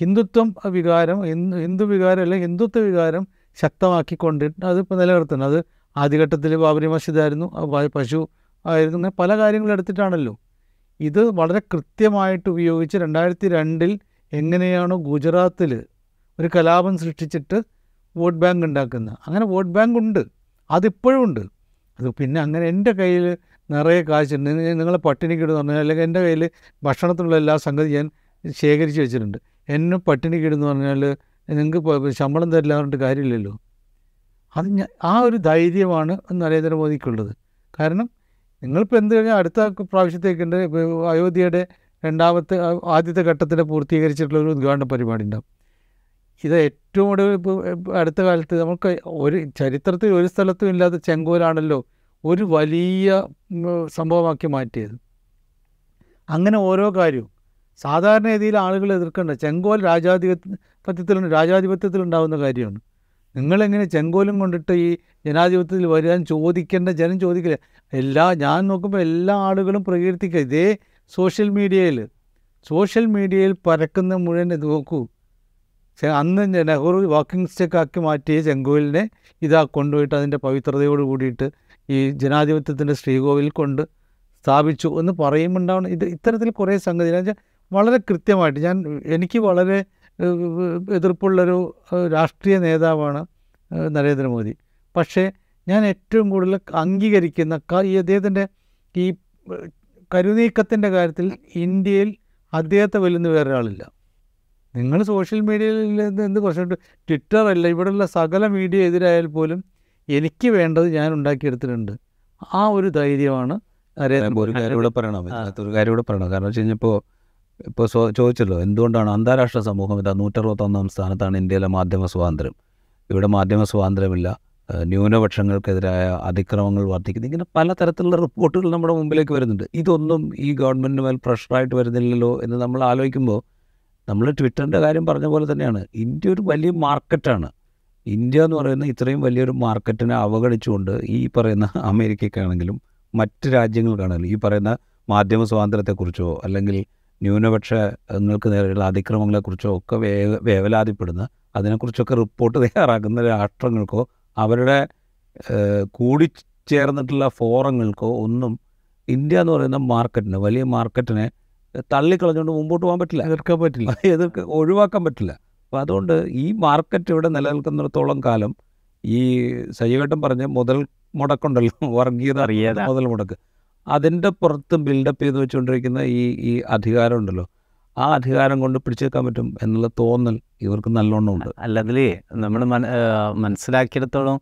ഹിന്ദുത്വം വികാരം ഹിന്ദു വികാരം അല്ലെങ്കിൽ ഹിന്ദുത്വ വികാരം ശക്തമാക്കിക്കൊണ്ട് അതിപ്പോൾ നിലനിർത്തുന്നത് അത് ആദ്യഘട്ടത്തിൽ ബാബരി മസ്ജിദായിരുന്നു പശു ആയിരുന്നു അങ്ങനെ പല കാര്യങ്ങളും എടുത്തിട്ടാണല്ലോ. ഇത് വളരെ കൃത്യമായിട്ട് ഉപയോഗിച്ച് രണ്ടായിരത്തി രണ്ടിൽ എങ്ങനെയാണോ ഗുജറാത്തിൽ ഒരു കലാപം സൃഷ്ടിച്ചിട്ട് വോട്ട് ബാങ്ക് ഉണ്ടാക്കുന്ന. അങ്ങനെ വോട്ട് ബാങ്ക് ഉണ്ട്. അതിപ്പോഴും ഉണ്ട്. അത് പിന്നെ അങ്ങനെ എന്റെ കയ്യിൽ നിറയെ കാശുണ്ട് നിങ്ങൾ- പട്ടിണിക്കിടുന്ന് പറഞ്ഞാൽ അല്ലെങ്കിൽ എന്റെ കയ്യിൽ ഭക്ഷണത്തിനുള്ള എല്ലാ സംഗതി ഞാൻ ശേഖരിച്ച് വെച്ചിട്ടുണ്ട്. എന്നെ പട്ടിണിക്കിടുന്ന് പറഞ്ഞാൽ നിങ്ങൾക്ക് ശമ്പളം തരില്ല പറഞ്ഞിട്ട് കാര്യമില്ലല്ലോ. അത് ഞാൻ ആ ഒരു ധൈര്യമാണ് നരേന്ദ്രമോദിക്കുള്ളത്. കാരണം നിങ്ങളിപ്പോൾ എന്ത് കഴിഞ്ഞാൽ അടുത്ത പ്രാവശ്യത്തേക്കുണ്ട് അയോധ്യയുടെ രണ്ടാമത്തെ ആദ്യത്തെ ഘട്ടത്തിന്റെ പൂർത്തീകരിച്ചിട്ടുള്ള ഒരു ഉദ്ഘാടന പരിപാടി ഉണ്ടാവും. ഇത് ഏറ്റവും കൂടുതൽ അടുത്ത കാലത്ത് നമുക്ക് ഒരു ചരിത്രത്തിൽ ഒരു സ്ഥലത്തും ഇല്ലാത്ത ചെങ്കോലാണല്ലോ ഒരു വലിയ സംഭവമാക്കി മാറ്റിയത്. അങ്ങനെ ഓരോ കാര്യവും. സാധാരണ രീതിയിൽ ആളുകൾ എതിർക്കേണ്ട ചെങ്കോൽ രാജാധിപത്യത്തിൽ രാജാധിപത്യത്തിൽ ഉണ്ടാകുന്ന കാര്യമാണ്. നിങ്ങളെങ്ങനെ ചെങ്കോലും കൊണ്ടിട്ട് ഈ ജനാധിപത്യത്തിൽ വരാൻ ചോദിക്കേണ്ട ജനം ചോദിക്കില്ല. എല്ലാ ഞാൻ നോക്കുമ്പോൾ എല്ലാ ആളുകളും പ്രകീർത്തിക്കുക. ഇതേ സോഷ്യൽ മീഡിയയിൽ സോഷ്യൽ മീഡിയയിൽ പരക്കുന്ന മുഴുവൻ നോക്കൂ. അന്ന് നെഹ്റു വാക്കിംഗ് സ്റ്റിക്കാക്കി മാറ്റിയ ചെങ്കോവിലിനെ ഇതാ കൊണ്ടുപോയിട്ട് അതിന്റെ പവിത്രതയോട് കൂടിയിട്ട് ഈ ജനാധിപത്യത്തിന്റെ ശ്രീകോവിൽ കൊണ്ട് സ്ഥാപിച്ചു എന്ന് പറയുമ്പോണ്ടാവണം ഇത് ഇത്തരത്തിൽ കുറേ സംഗതി വളരെ കൃത്യമായിട്ട് ഞാൻ എനിക്ക് വളരെ എതിർപ്പുള്ളൊരു രാഷ്ട്രീയ നേതാവാണ് നരേന്ദ്രമോദി. പക്ഷേ ഞാൻ ഏറ്റവും കൂടുതൽ അംഗീകരിക്കുന്ന ഈ അദ്ദേഹത്തിന്റെ ഈ കരുനീക്കത്തിന്റെ കാര്യത്തിൽ ഇന്ത്യയിൽ അദ്ദേഹത്തെ വലുന്ന വേറൊരാളില്ല. നിങ്ങൾ സോഷ്യൽ മീഡിയയിൽ എന്ത് എന്ത് ട്വിറ്ററല്ല ഇവിടെയുള്ള സകല മീഡിയ എതിരായാൽ പോലും എനിക്ക് വേണ്ടത് ഞാൻ ഉണ്ടാക്കിയെടുത്തിട്ടുണ്ട്. ആ ഒരു ധൈര്യമാണ് ഒരു കാര്യം ഇവിടെ പറയണം ഒരു കാര്യം ഇവിടെ പറയണം. കാരണം വെച്ച് കഴിഞ്ഞപ്പോൾ ഇപ്പോൾ ചോദിച്ചല്ലോ എന്തുകൊണ്ടാണ് അന്താരാഷ്ട്ര സമൂഹം ഇതാ നൂറ്ററുപത്തൊന്നാം സ്ഥാനത്താണ് ഇന്ത്യയിലെ മാധ്യമ സ്വാതന്ത്ര്യം? ഇവിടെ മാധ്യമ സ്വാതന്ത്ര്യമില്ല. ന്യൂനപക്ഷങ്ങൾക്കെതിരായ അതിക്രമങ്ങൾ വർദ്ധിക്കുന്നു. ഇങ്ങനെ പലതരത്തിലുള്ള റിപ്പോർട്ടുകൾ നമ്മുടെ മുമ്പിലേക്ക് വരുന്നുണ്ട്. ഇതൊന്നും ഈ ഗവൺമെന്റിന് മേൽ പ്രഷറായിട്ട് വരുന്നില്ലല്ലോ എന്ന് നമ്മൾ ആലോചിക്കുമ്പോൾ നമ്മൾ ട്വിറ്ററിന്റെ കാര്യം പറഞ്ഞ പോലെ തന്നെയാണ്. ഇന്ത്യ ഒരു വലിയ മാർക്കറ്റാണ് ഇന്ത്യ എന്ന് പറയുന്ന ഇത്രയും വലിയൊരു മാർക്കറ്റിനെ അവഗണിച്ചുകൊണ്ട് ഈ പറയുന്ന അമേരിക്കയ്ക്കാണെങ്കിലും മറ്റ് രാജ്യങ്ങൾക്കാണെങ്കിലും ഈ പറയുന്ന മാധ്യമ സ്വാതന്ത്ര്യത്തെക്കുറിച്ചോ അല്ലെങ്കിൽ ന്യൂനപക്ഷങ്ങൾക്ക് നേരെയുള്ള അതിക്രമങ്ങളെക്കുറിച്ചോ ഒക്കെ വേ വേവലാതിപ്പെടുന്ന അതിനെക്കുറിച്ചൊക്കെ റിപ്പോർട്ട് തയ്യാറാക്കുന്ന രാഷ്ട്രങ്ങൾക്കോ അവരുടെ കൂടി കൂടിച്ചേർന്നിട്ടുള്ള ഫോറങ്ങൾക്കോ ഒന്നും ഇന്ത്യ എന്ന് പറയുന്ന മാർക്കറ്റിനെ വലിയ മാർക്കറ്റിനെ തള്ളിക്കളഞ്ഞുകൊണ്ട് മുമ്പോട്ട് പോകാൻ പറ്റില്ല. എതിർക്കാൻ പറ്റില്ല. എതിർക്ക് ഒഴിവാക്കാൻ പറ്റില്ല. അപ്പം അതുകൊണ്ട് ഈ മാർക്കറ്റ് ഇവിടെ നിലനിൽക്കുന്നിടത്തോളം കാലം ഈ സജീവേട്ടൻ പറഞ്ഞ മുതൽ മുടക്കുണ്ടല്ലോ വർഗീയത. മുതൽ മുടക്ക്. അതിന്റെ പുറത്ത് ബിൽഡപ്പ് ചെയ്ത് വെച്ചുകൊണ്ടിരിക്കുന്ന ഈ ഈ അധികാരം ഉണ്ടല്ലോ ആ അധികാരം കൊണ്ട് പിടിച്ചേക്കാൻ പറ്റും എന്നുള്ള തോന്നൽ ഇവർക്ക് നല്ലോണം ഉണ്ട്. അല്ലെങ്കിൽ നമ്മൾ മനസ്സിലാക്കിയിടത്തോളം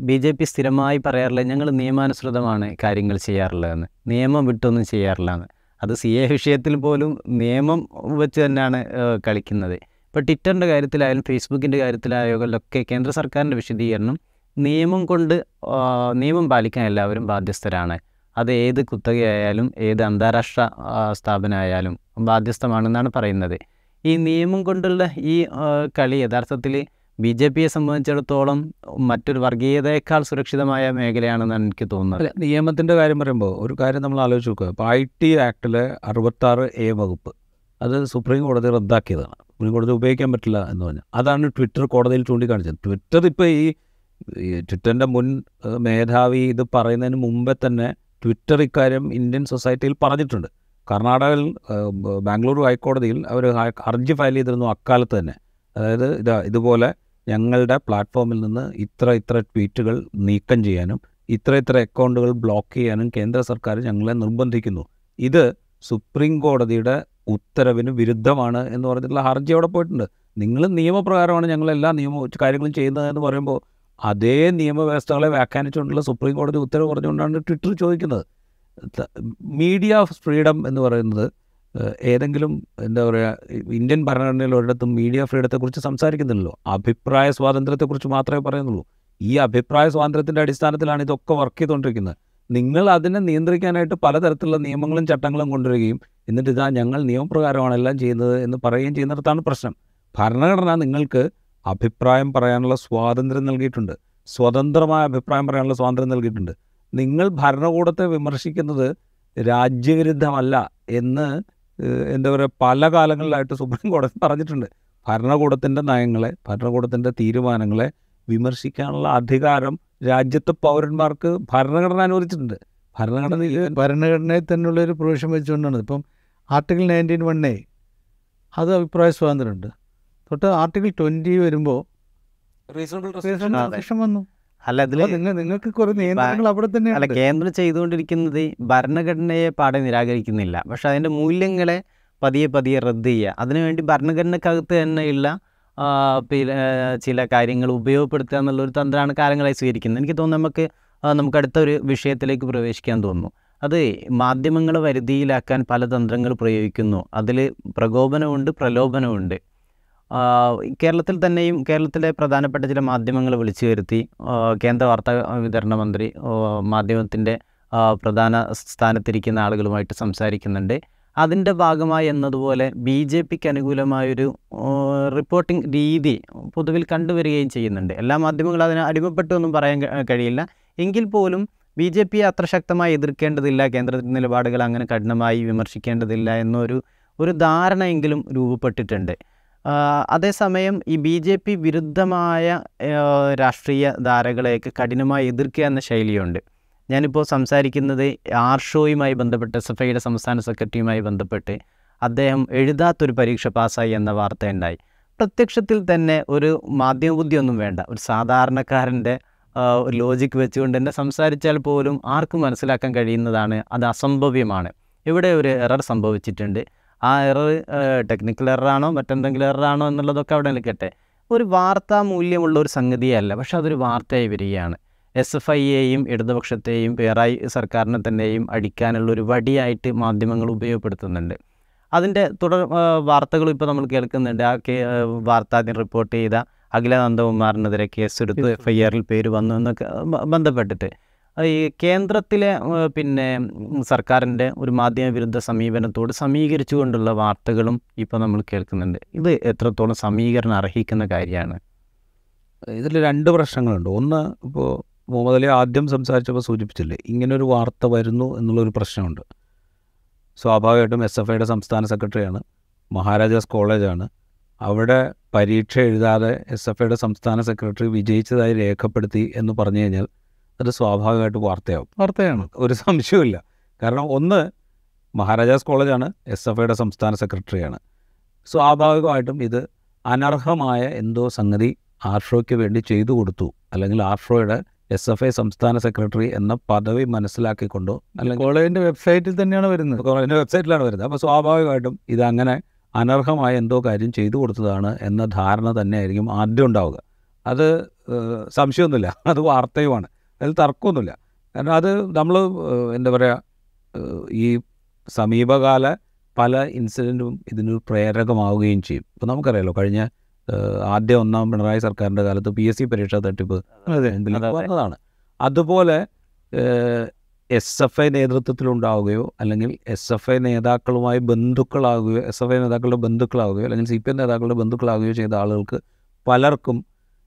ബി ജെ പി സ്ഥിരമായി പറയാറില്ല ഞങ്ങൾ നിയമാനുസൃതമാണ് കാര്യങ്ങൾ ചെയ്യാറുള്ളതെന്ന്. നിയമം വിട്ടൊന്നും ചെയ്യാറില്ലെന്ന്. അത് സി എ വിഷയത്തിൽ പോലും നിയമം വെച്ച് തന്നെയാണ് കളിക്കുന്നത്. ഇപ്പോൾ ട്വിറ്ററിന്റെ കാര്യത്തിലായാലും ഫേസ്ബുക്കിന്റെ കാര്യത്തിലായാലൊക്കെ കേന്ദ്ര സർക്കാരിന്റെ വിശദീകരണം നിയമം കൊണ്ട് നിയമം പാലിക്കാൻ എല്ലാവരും ബാധ്യസ്ഥരാണ്. അത് ഏത് കുത്തകയായാലും ഏത് അന്താരാഷ്ട്ര സ്ഥാപനമായാലും ബാധ്യസ്ഥമാണെന്നാണ് പറയുന്നത്. ഈ നിയമം കൊണ്ടുള്ള ഈ കളി യഥാർത്ഥത്തിൽ ബി ജെ പിയെ സംബന്ധിച്ചിടത്തോളം മറ്റൊരു വർഗീയതയേക്കാൾ സുരക്ഷിതമായ മേഖലയാണെന്നാണ് എനിക്ക് തോന്നുന്നത്. അല്ല നിയമത്തിന്റെ കാര്യം പറയുമ്പോൾ ഒരു കാര്യം നമ്മൾ ആലോചിച്ച് നോക്കുക. ഇപ്പോൾ ഐ ടി ആക്ടിലെ അറുപത്താറ് എ വകുപ്പ് അത് സുപ്രീം കോടതി റദ്ദാക്കിയതാണ്. സുപ്രീം കോടതി ഉപയോഗിക്കാൻ പറ്റില്ല എന്ന് പറഞ്ഞു. അതാണ് ട്വിറ്റർ കോടതിയിൽ ചൂണ്ടിക്കാണിച്ചത്. ട്വിറ്റർ ഇപ്പോൾ ഈ ട്വിറ്ററിന്റെ മുൻ മേധാവി ഇത് പറയുന്നതിന് മുമ്പേ തന്നെ ട്വിറ്റർ ഇക്കാര്യം ഇന്ത്യൻ സൊസൈറ്റിയിൽ പറഞ്ഞിട്ടുണ്ട്. കർണാടകയിൽ ബാംഗ്ലൂർ ഹൈക്കോടതിയിൽ അവർ ഹർജി ഫയൽ ചെയ്തിരുന്നു അക്കാലത്ത് തന്നെ. അതായത് ഇതാ ഇതുപോലെ ഞങ്ങളുടെ പ്ലാറ്റ്ഫോമിൽ നിന്ന് ഇത്ര ഇത്ര ട്വീറ്റുകൾ നീക്കം ചെയ്യാനും ഇത്ര ഇത്ര അക്കൗണ്ടുകൾ ബ്ലോക്ക് ചെയ്യാനും കേന്ദ്ര സർക്കാർ ഞങ്ങളെ നിർബന്ധിക്കുന്നു. ഇത് സുപ്രീം കോടതിയുടെ ഉത്തരവിന് വിരുദ്ധമാണ് എന്ന് പറഞ്ഞിട്ടുള്ള ഹർജി അവിടെ പോയിട്ടുണ്ട്. നിങ്ങൾ നിയമപ്രകാരമാണ് ഞങ്ങൾ എല്ലാ നിയമ കാര്യങ്ങളും ചെയ്യുന്നതെന്ന് പറയുമ്പോൾ അതേ നിയമവ്യവസ്ഥകളെ വ്യാഖ്യാനിച്ചുകൊണ്ടുള്ള സുപ്രീം കോടതി ഉത്തരവ് പറഞ്ഞുകൊണ്ടാണ് ട്വിറ്റർ ചോദിക്കുന്നത്. മീഡിയ ഫ്രീഡം എന്ന് പറയുന്നത് ഏതെങ്കിലും എന്താ പറയുക ഇന്ത്യൻ ഭരണഘടനയിൽ ഒരിടത്തും മീഡിയ ഫ്രീഡത്തെക്കുറിച്ച് സംസാരിക്കുന്നില്ലല്ലോ. അഭിപ്രായ സ്വാതന്ത്ര്യത്തെക്കുറിച്ച് മാത്രമേ പറയുന്നുള്ളൂ. ഈ അഭിപ്രായ സ്വാതന്ത്ര്യത്തിന്റെ അടിസ്ഥാനത്തിലാണ് ഇതൊക്കെ വർക്ക് ചെയ്തുകൊണ്ടിരിക്കുന്നത് നിങ്ങൾ അതിനെ നിയന്ത്രിക്കാനായിട്ട് പലതരത്തിലുള്ള നിയമങ്ങളും ചട്ടങ്ങളും കൊണ്ടുവരികയും എന്നിട്ട് ഇതാ ഞങ്ങൾ നിയമപ്രകാരമാണ് എല്ലാം ചെയ്യുന്നത് എന്ന് പറയുകയും ചെയ്യുന്നിടത്താണ് പ്രശ്നം. ഭരണഘടന നിങ്ങൾക്ക് അഭിപ്രായം പറയാനുള്ള സ്വാതന്ത്ര്യം നൽകിയിട്ടുണ്ട്. സ്വതന്ത്രമായ അഭിപ്രായം പറയാനുള്ള സ്വാതന്ത്ര്യം നൽകിയിട്ടുണ്ട്. നിങ്ങൾ ഭരണകൂടത്തെ വിമർശിക്കുന്നത് രാജ്യവിരുദ്ധമല്ല എന്ന് എന്താ പറയുക പല കാലങ്ങളിലായിട്ട് സുപ്രീം കോടതി പറഞ്ഞിട്ടുണ്ട്. ഭരണകൂടത്തിന്റെ നയങ്ങളെ ഭരണകൂടത്തിന്റെ തീരുമാനങ്ങളെ വിമർശിക്കാനുള്ള അധികാരം രാജ്യത്തെ പൗരന്മാർക്ക് ഭരണഘടന അനുവദിച്ചിട്ടുണ്ട്. ഭരണഘടന ഭരണഘടനയിൽ തന്നെയുള്ള ഒരു പ്രൊവിഷൻ വെച്ചുകൊണ്ടാണ്. ഇപ്പം ആർട്ടിക്കിൾ നയന്റീൻ വണ്ണേ അത് അഭിപ്രായ സ്വാതന്ത്ര്യമുണ്ട്. തൊട്ട് ആർട്ടിക്കിൾ ട്വന്റി വരുമ്പോൾ റീസണബിൾ വന്നു. അല്ല അതിൽ നിങ്ങൾ നിങ്ങൾക്ക് കുറെ നിയന്ത്രണങ്ങൾ അവിടെ തന്നെ അല്ല കേന്ദ്രം ചെയ്തുകൊണ്ടിരിക്കുന്നത് ഭരണഘടനയെ പാടെ നിരാകരിക്കുന്നില്ല. പക്ഷെ അതിന്റെ മൂല്യങ്ങളെ പതിയെ പതിയെ റദ്ദ് ചെയ്യുക. അതിനുവേണ്ടി ഭരണഘടനക്കകത്ത് തന്നെയുള്ള ചില കാര്യങ്ങൾ ഉപയോഗപ്പെടുത്തുക എന്നുള്ളൊരു തന്ത്രമാണ് കാലങ്ങളായി സ്വീകരിക്കുന്നത്. എനിക്ക് തോന്നുന്നു നമുക്ക് നമുക്ക് അടുത്ത ഒരു വിഷയത്തിലേക്ക് പ്രവേശിക്കാൻ തോന്നുന്നു. അത് മാധ്യമങ്ങളെ വരുതിയിലാക്കാൻ പല തന്ത്രങ്ങൾ പ്രയോഗിക്കുന്നു. അതിൽ പ്രകോപനമുണ്ട് പ്രലോഭനമുണ്ട്. കേരളത്തിൽ തന്നെയും കേരളത്തിലെ പ്രധാനപ്പെട്ട ചില മാധ്യമങ്ങൾ വിളിച്ചു വരുത്തി. കേന്ദ്ര വാർത്താ വിതരണ മന്ത്രി മാധ്യമത്തിന്റെ പ്രധാന സ്ഥാനത്തിരിക്കുന്ന ആളുകളുമായിട്ട് സംസാരിക്കുന്നുണ്ട്. അതിന്റെ ഭാഗമായി എന്നതുപോലെ ബി ജെ പിക്ക് അനുകൂലമായൊരു റിപ്പോർട്ടിംഗ് രീതി പൊതുവിൽ കണ്ടുവരികയും ചെയ്യുന്നുണ്ട്. എല്ലാ മാധ്യമങ്ങളും അതിന് അടിമപ്പെട്ടു എന്നും പറയാൻ കഴിയില്ല. എങ്കിൽ പോലും ബി ജെ പിയെ അത്ര ശക്തമായി എതിർക്കേണ്ടതില്ല കേന്ദ്രത്തിന്റെ നിലപാടുകൾ അങ്ങനെ കഠിനമായി വിമർശിക്കേണ്ടതില്ല എന്നൊരു ഒരു ധാരണയെങ്കിലും രൂപപ്പെട്ടിട്ടുണ്ട്. അതേസമയം ഈ ബി ജെ പി വിരുദ്ധമായ രാഷ്ട്രീയ ധാരകളെയൊക്കെ കഠിനമായി എതിർക്കുക എന്ന ശൈലിയുണ്ട്. ഞാനിപ്പോൾ സംസാരിക്കുന്നത് ആർഷോയുമായി ബന്ധപ്പെട്ട് എസ് എഫ് ഐയുടെ സംസ്ഥാന സെക്രട്ടറിയുമായി ബന്ധപ്പെട്ട് അദ്ദേഹം എഴുതാത്തൊരു പരീക്ഷ പാസ്സായി എന്ന വാർത്തയുണ്ടായി. പ്രത്യക്ഷത്തിൽ തന്നെ ഒരു മാധ്യമബുദ്ധിയൊന്നും വേണ്ട. ഒരു സാധാരണക്കാരന്റെ ഒരു ലോജിക്ക് വെച്ചുകൊണ്ട് തന്നെ സംസാരിച്ചാൽ പോലും ആർക്കും മനസ്സിലാക്കാൻ കഴിയുന്നതാണ്. അത് അസംഭവ്യമാണ്. ഇവിടെ ഒരു എറർ സംഭവിച്ചിട്ടുണ്ട്. ആ എറർ ടെക്നിക്കൽ എററാണോ മറ്റെന്തെങ്കിലും എററാണോ എന്നുള്ളതൊക്കെ അവിടെ നിൽക്കട്ടെ. ഒരു വാർത്താ മൂല്യമുള്ള ഒരു സംഗതിയല്ല പക്ഷെ അതൊരു വാർത്തയായി വരികയാണ്. എസ് എഫ് ഐയെയും ഇടതുപക്ഷത്തെയും പിണറായി സർക്കാരിനെ തന്നെയും അടിക്കാനുള്ള ഒരു വടിയായിട്ട് മാധ്യമങ്ങൾ ഉപയോഗപ്പെടുത്തുന്നുണ്ട്. അതിന്റെ തുടർ വാർത്തകൾ ഇപ്പോൾ നമ്മൾ കേൾക്കുന്നുണ്ട്. ആ കേ വാർത്ത ആദ്യം റിപ്പോർട്ട് ചെയ്ത അഖില നന്ദകുമാറിനെതിരെ കേസെടുത്ത് എഫ് ഐ ആറിൽ പേര് വന്നു എന്നൊക്കെ ബന്ധപ്പെട്ടിട്ട്. ഈ കേന്ദ്രത്തിലെ പിന്നെ സർക്കാരിന്റെ ഒരു മാധ്യമ വിരുദ്ധ സമീപനത്തോട് സമീകരിച്ചുകൊണ്ടുള്ള വാർത്തകളും ഇപ്പോൾ നമ്മൾ കേൾക്കുന്നുണ്ട്. ഇത് എത്രത്തോളം സമീകരണം അർഹിക്കുന്ന കാര്യമാണ്? ഇതിൽ രണ്ട് പ്രശ്നങ്ങളുണ്ട്. ഒന്ന് ഇപ്പോൾ മുഹമ്മദ് അലി ആദ്യം സംസാരിച്ചപ്പോൾ സൂചിപ്പിച്ചില്ലേ ഇങ്ങനൊരു വാർത്ത വരുന്നു എന്നുള്ളൊരു പ്രശ്നമുണ്ട്. സ്വാഭാവികമായിട്ടും എസ് എഫ് ഐയുടെ സംസ്ഥാന സെക്രട്ടറിയാണ് മഹാരാജാസ് കോളേജാണ്. അവിടെ പരീക്ഷ എഴുതാതെ എസ് എഫ് ഐയുടെ സംസ്ഥാന സെക്രട്ടറി വിജയിച്ചതായി രേഖപ്പെടുത്തി എന്ന് പറഞ്ഞു കഴിഞ്ഞാൽ അത് സ്വാഭാവികമായിട്ട് വാർത്തയാവും. വാർത്തയാണ്. ഒരു സംശയമില്ല കാരണം ഒന്ന് മഹാരാജാസ് കോളേജാണ് എസ് എഫ് ഐയുടെ സംസ്ഥാന സെക്രട്ടറിയാണ്. സ്വാഭാവികമായിട്ടും ഇത് അനർഹമായ എന്തോ സംഗതി ആർഷോയ്ക്ക് വേണ്ടി ചെയ്തു കൊടുത്തു. അല്ലെങ്കിൽ ആർഷോയുടെ എസ് എഫ് ഐ സംസ്ഥാന സെക്രട്ടറി എന്ന പദവി മനസ്സിലാക്കിക്കൊണ്ടോ അല്ലെങ്കിൽ കോളേജിന്റെ വെബ്സൈറ്റിൽ തന്നെയാണ് വരുന്നത്. കോളേജിന്റെ വെബ്സൈറ്റിലാണ് വരുന്നത്. അപ്പോൾ സ്വാഭാവികമായിട്ടും ഇതങ്ങനെ അനർഹമായ എന്തോ കാര്യം ചെയ്തു കൊടുത്തതാണ് എന്ന ധാരണ തന്നെയായിരിക്കും ആദ്യം ഉണ്ടാവുക. അത് സംശയമൊന്നുമില്ല. അത് വാർത്തയുമാണ്. അതിൽ തർക്കമൊന്നുമില്ല. കാരണം അത് നമ്മൾ എന്താ പറയുക ഈ സമീപകാല പല ഇൻസിഡന്റും ഇതിനൊരു പ്രേരകമാവുകയും ചെയ്യും. ഇപ്പോൾ നമുക്കറിയാലോ കഴിഞ്ഞ ആദ്യ ഒന്നാം പിണറായി സർക്കാരിന്റെ കാലത്ത് പി എസ് സി പരീക്ഷാ തട്ടിപ്പ് വന്നതാണ്. അതുപോലെ എസ് എഫ് ഐ നേതൃത്വത്തിലുണ്ടാവുകയോ അല്ലെങ്കിൽ എസ് എഫ് ഐ നേതാക്കളുമായി ബന്ധുക്കളാവുകയോ എസ് എഫ് ഐ നേതാക്കളുടെ ബന്ധുക്കളാവുകയോ അല്ലെങ്കിൽ സി പി എം നേതാക്കളുടെ ബന്ധുക്കളാവുകയോ ചെയ്ത ആളുകൾക്ക് പലർക്കും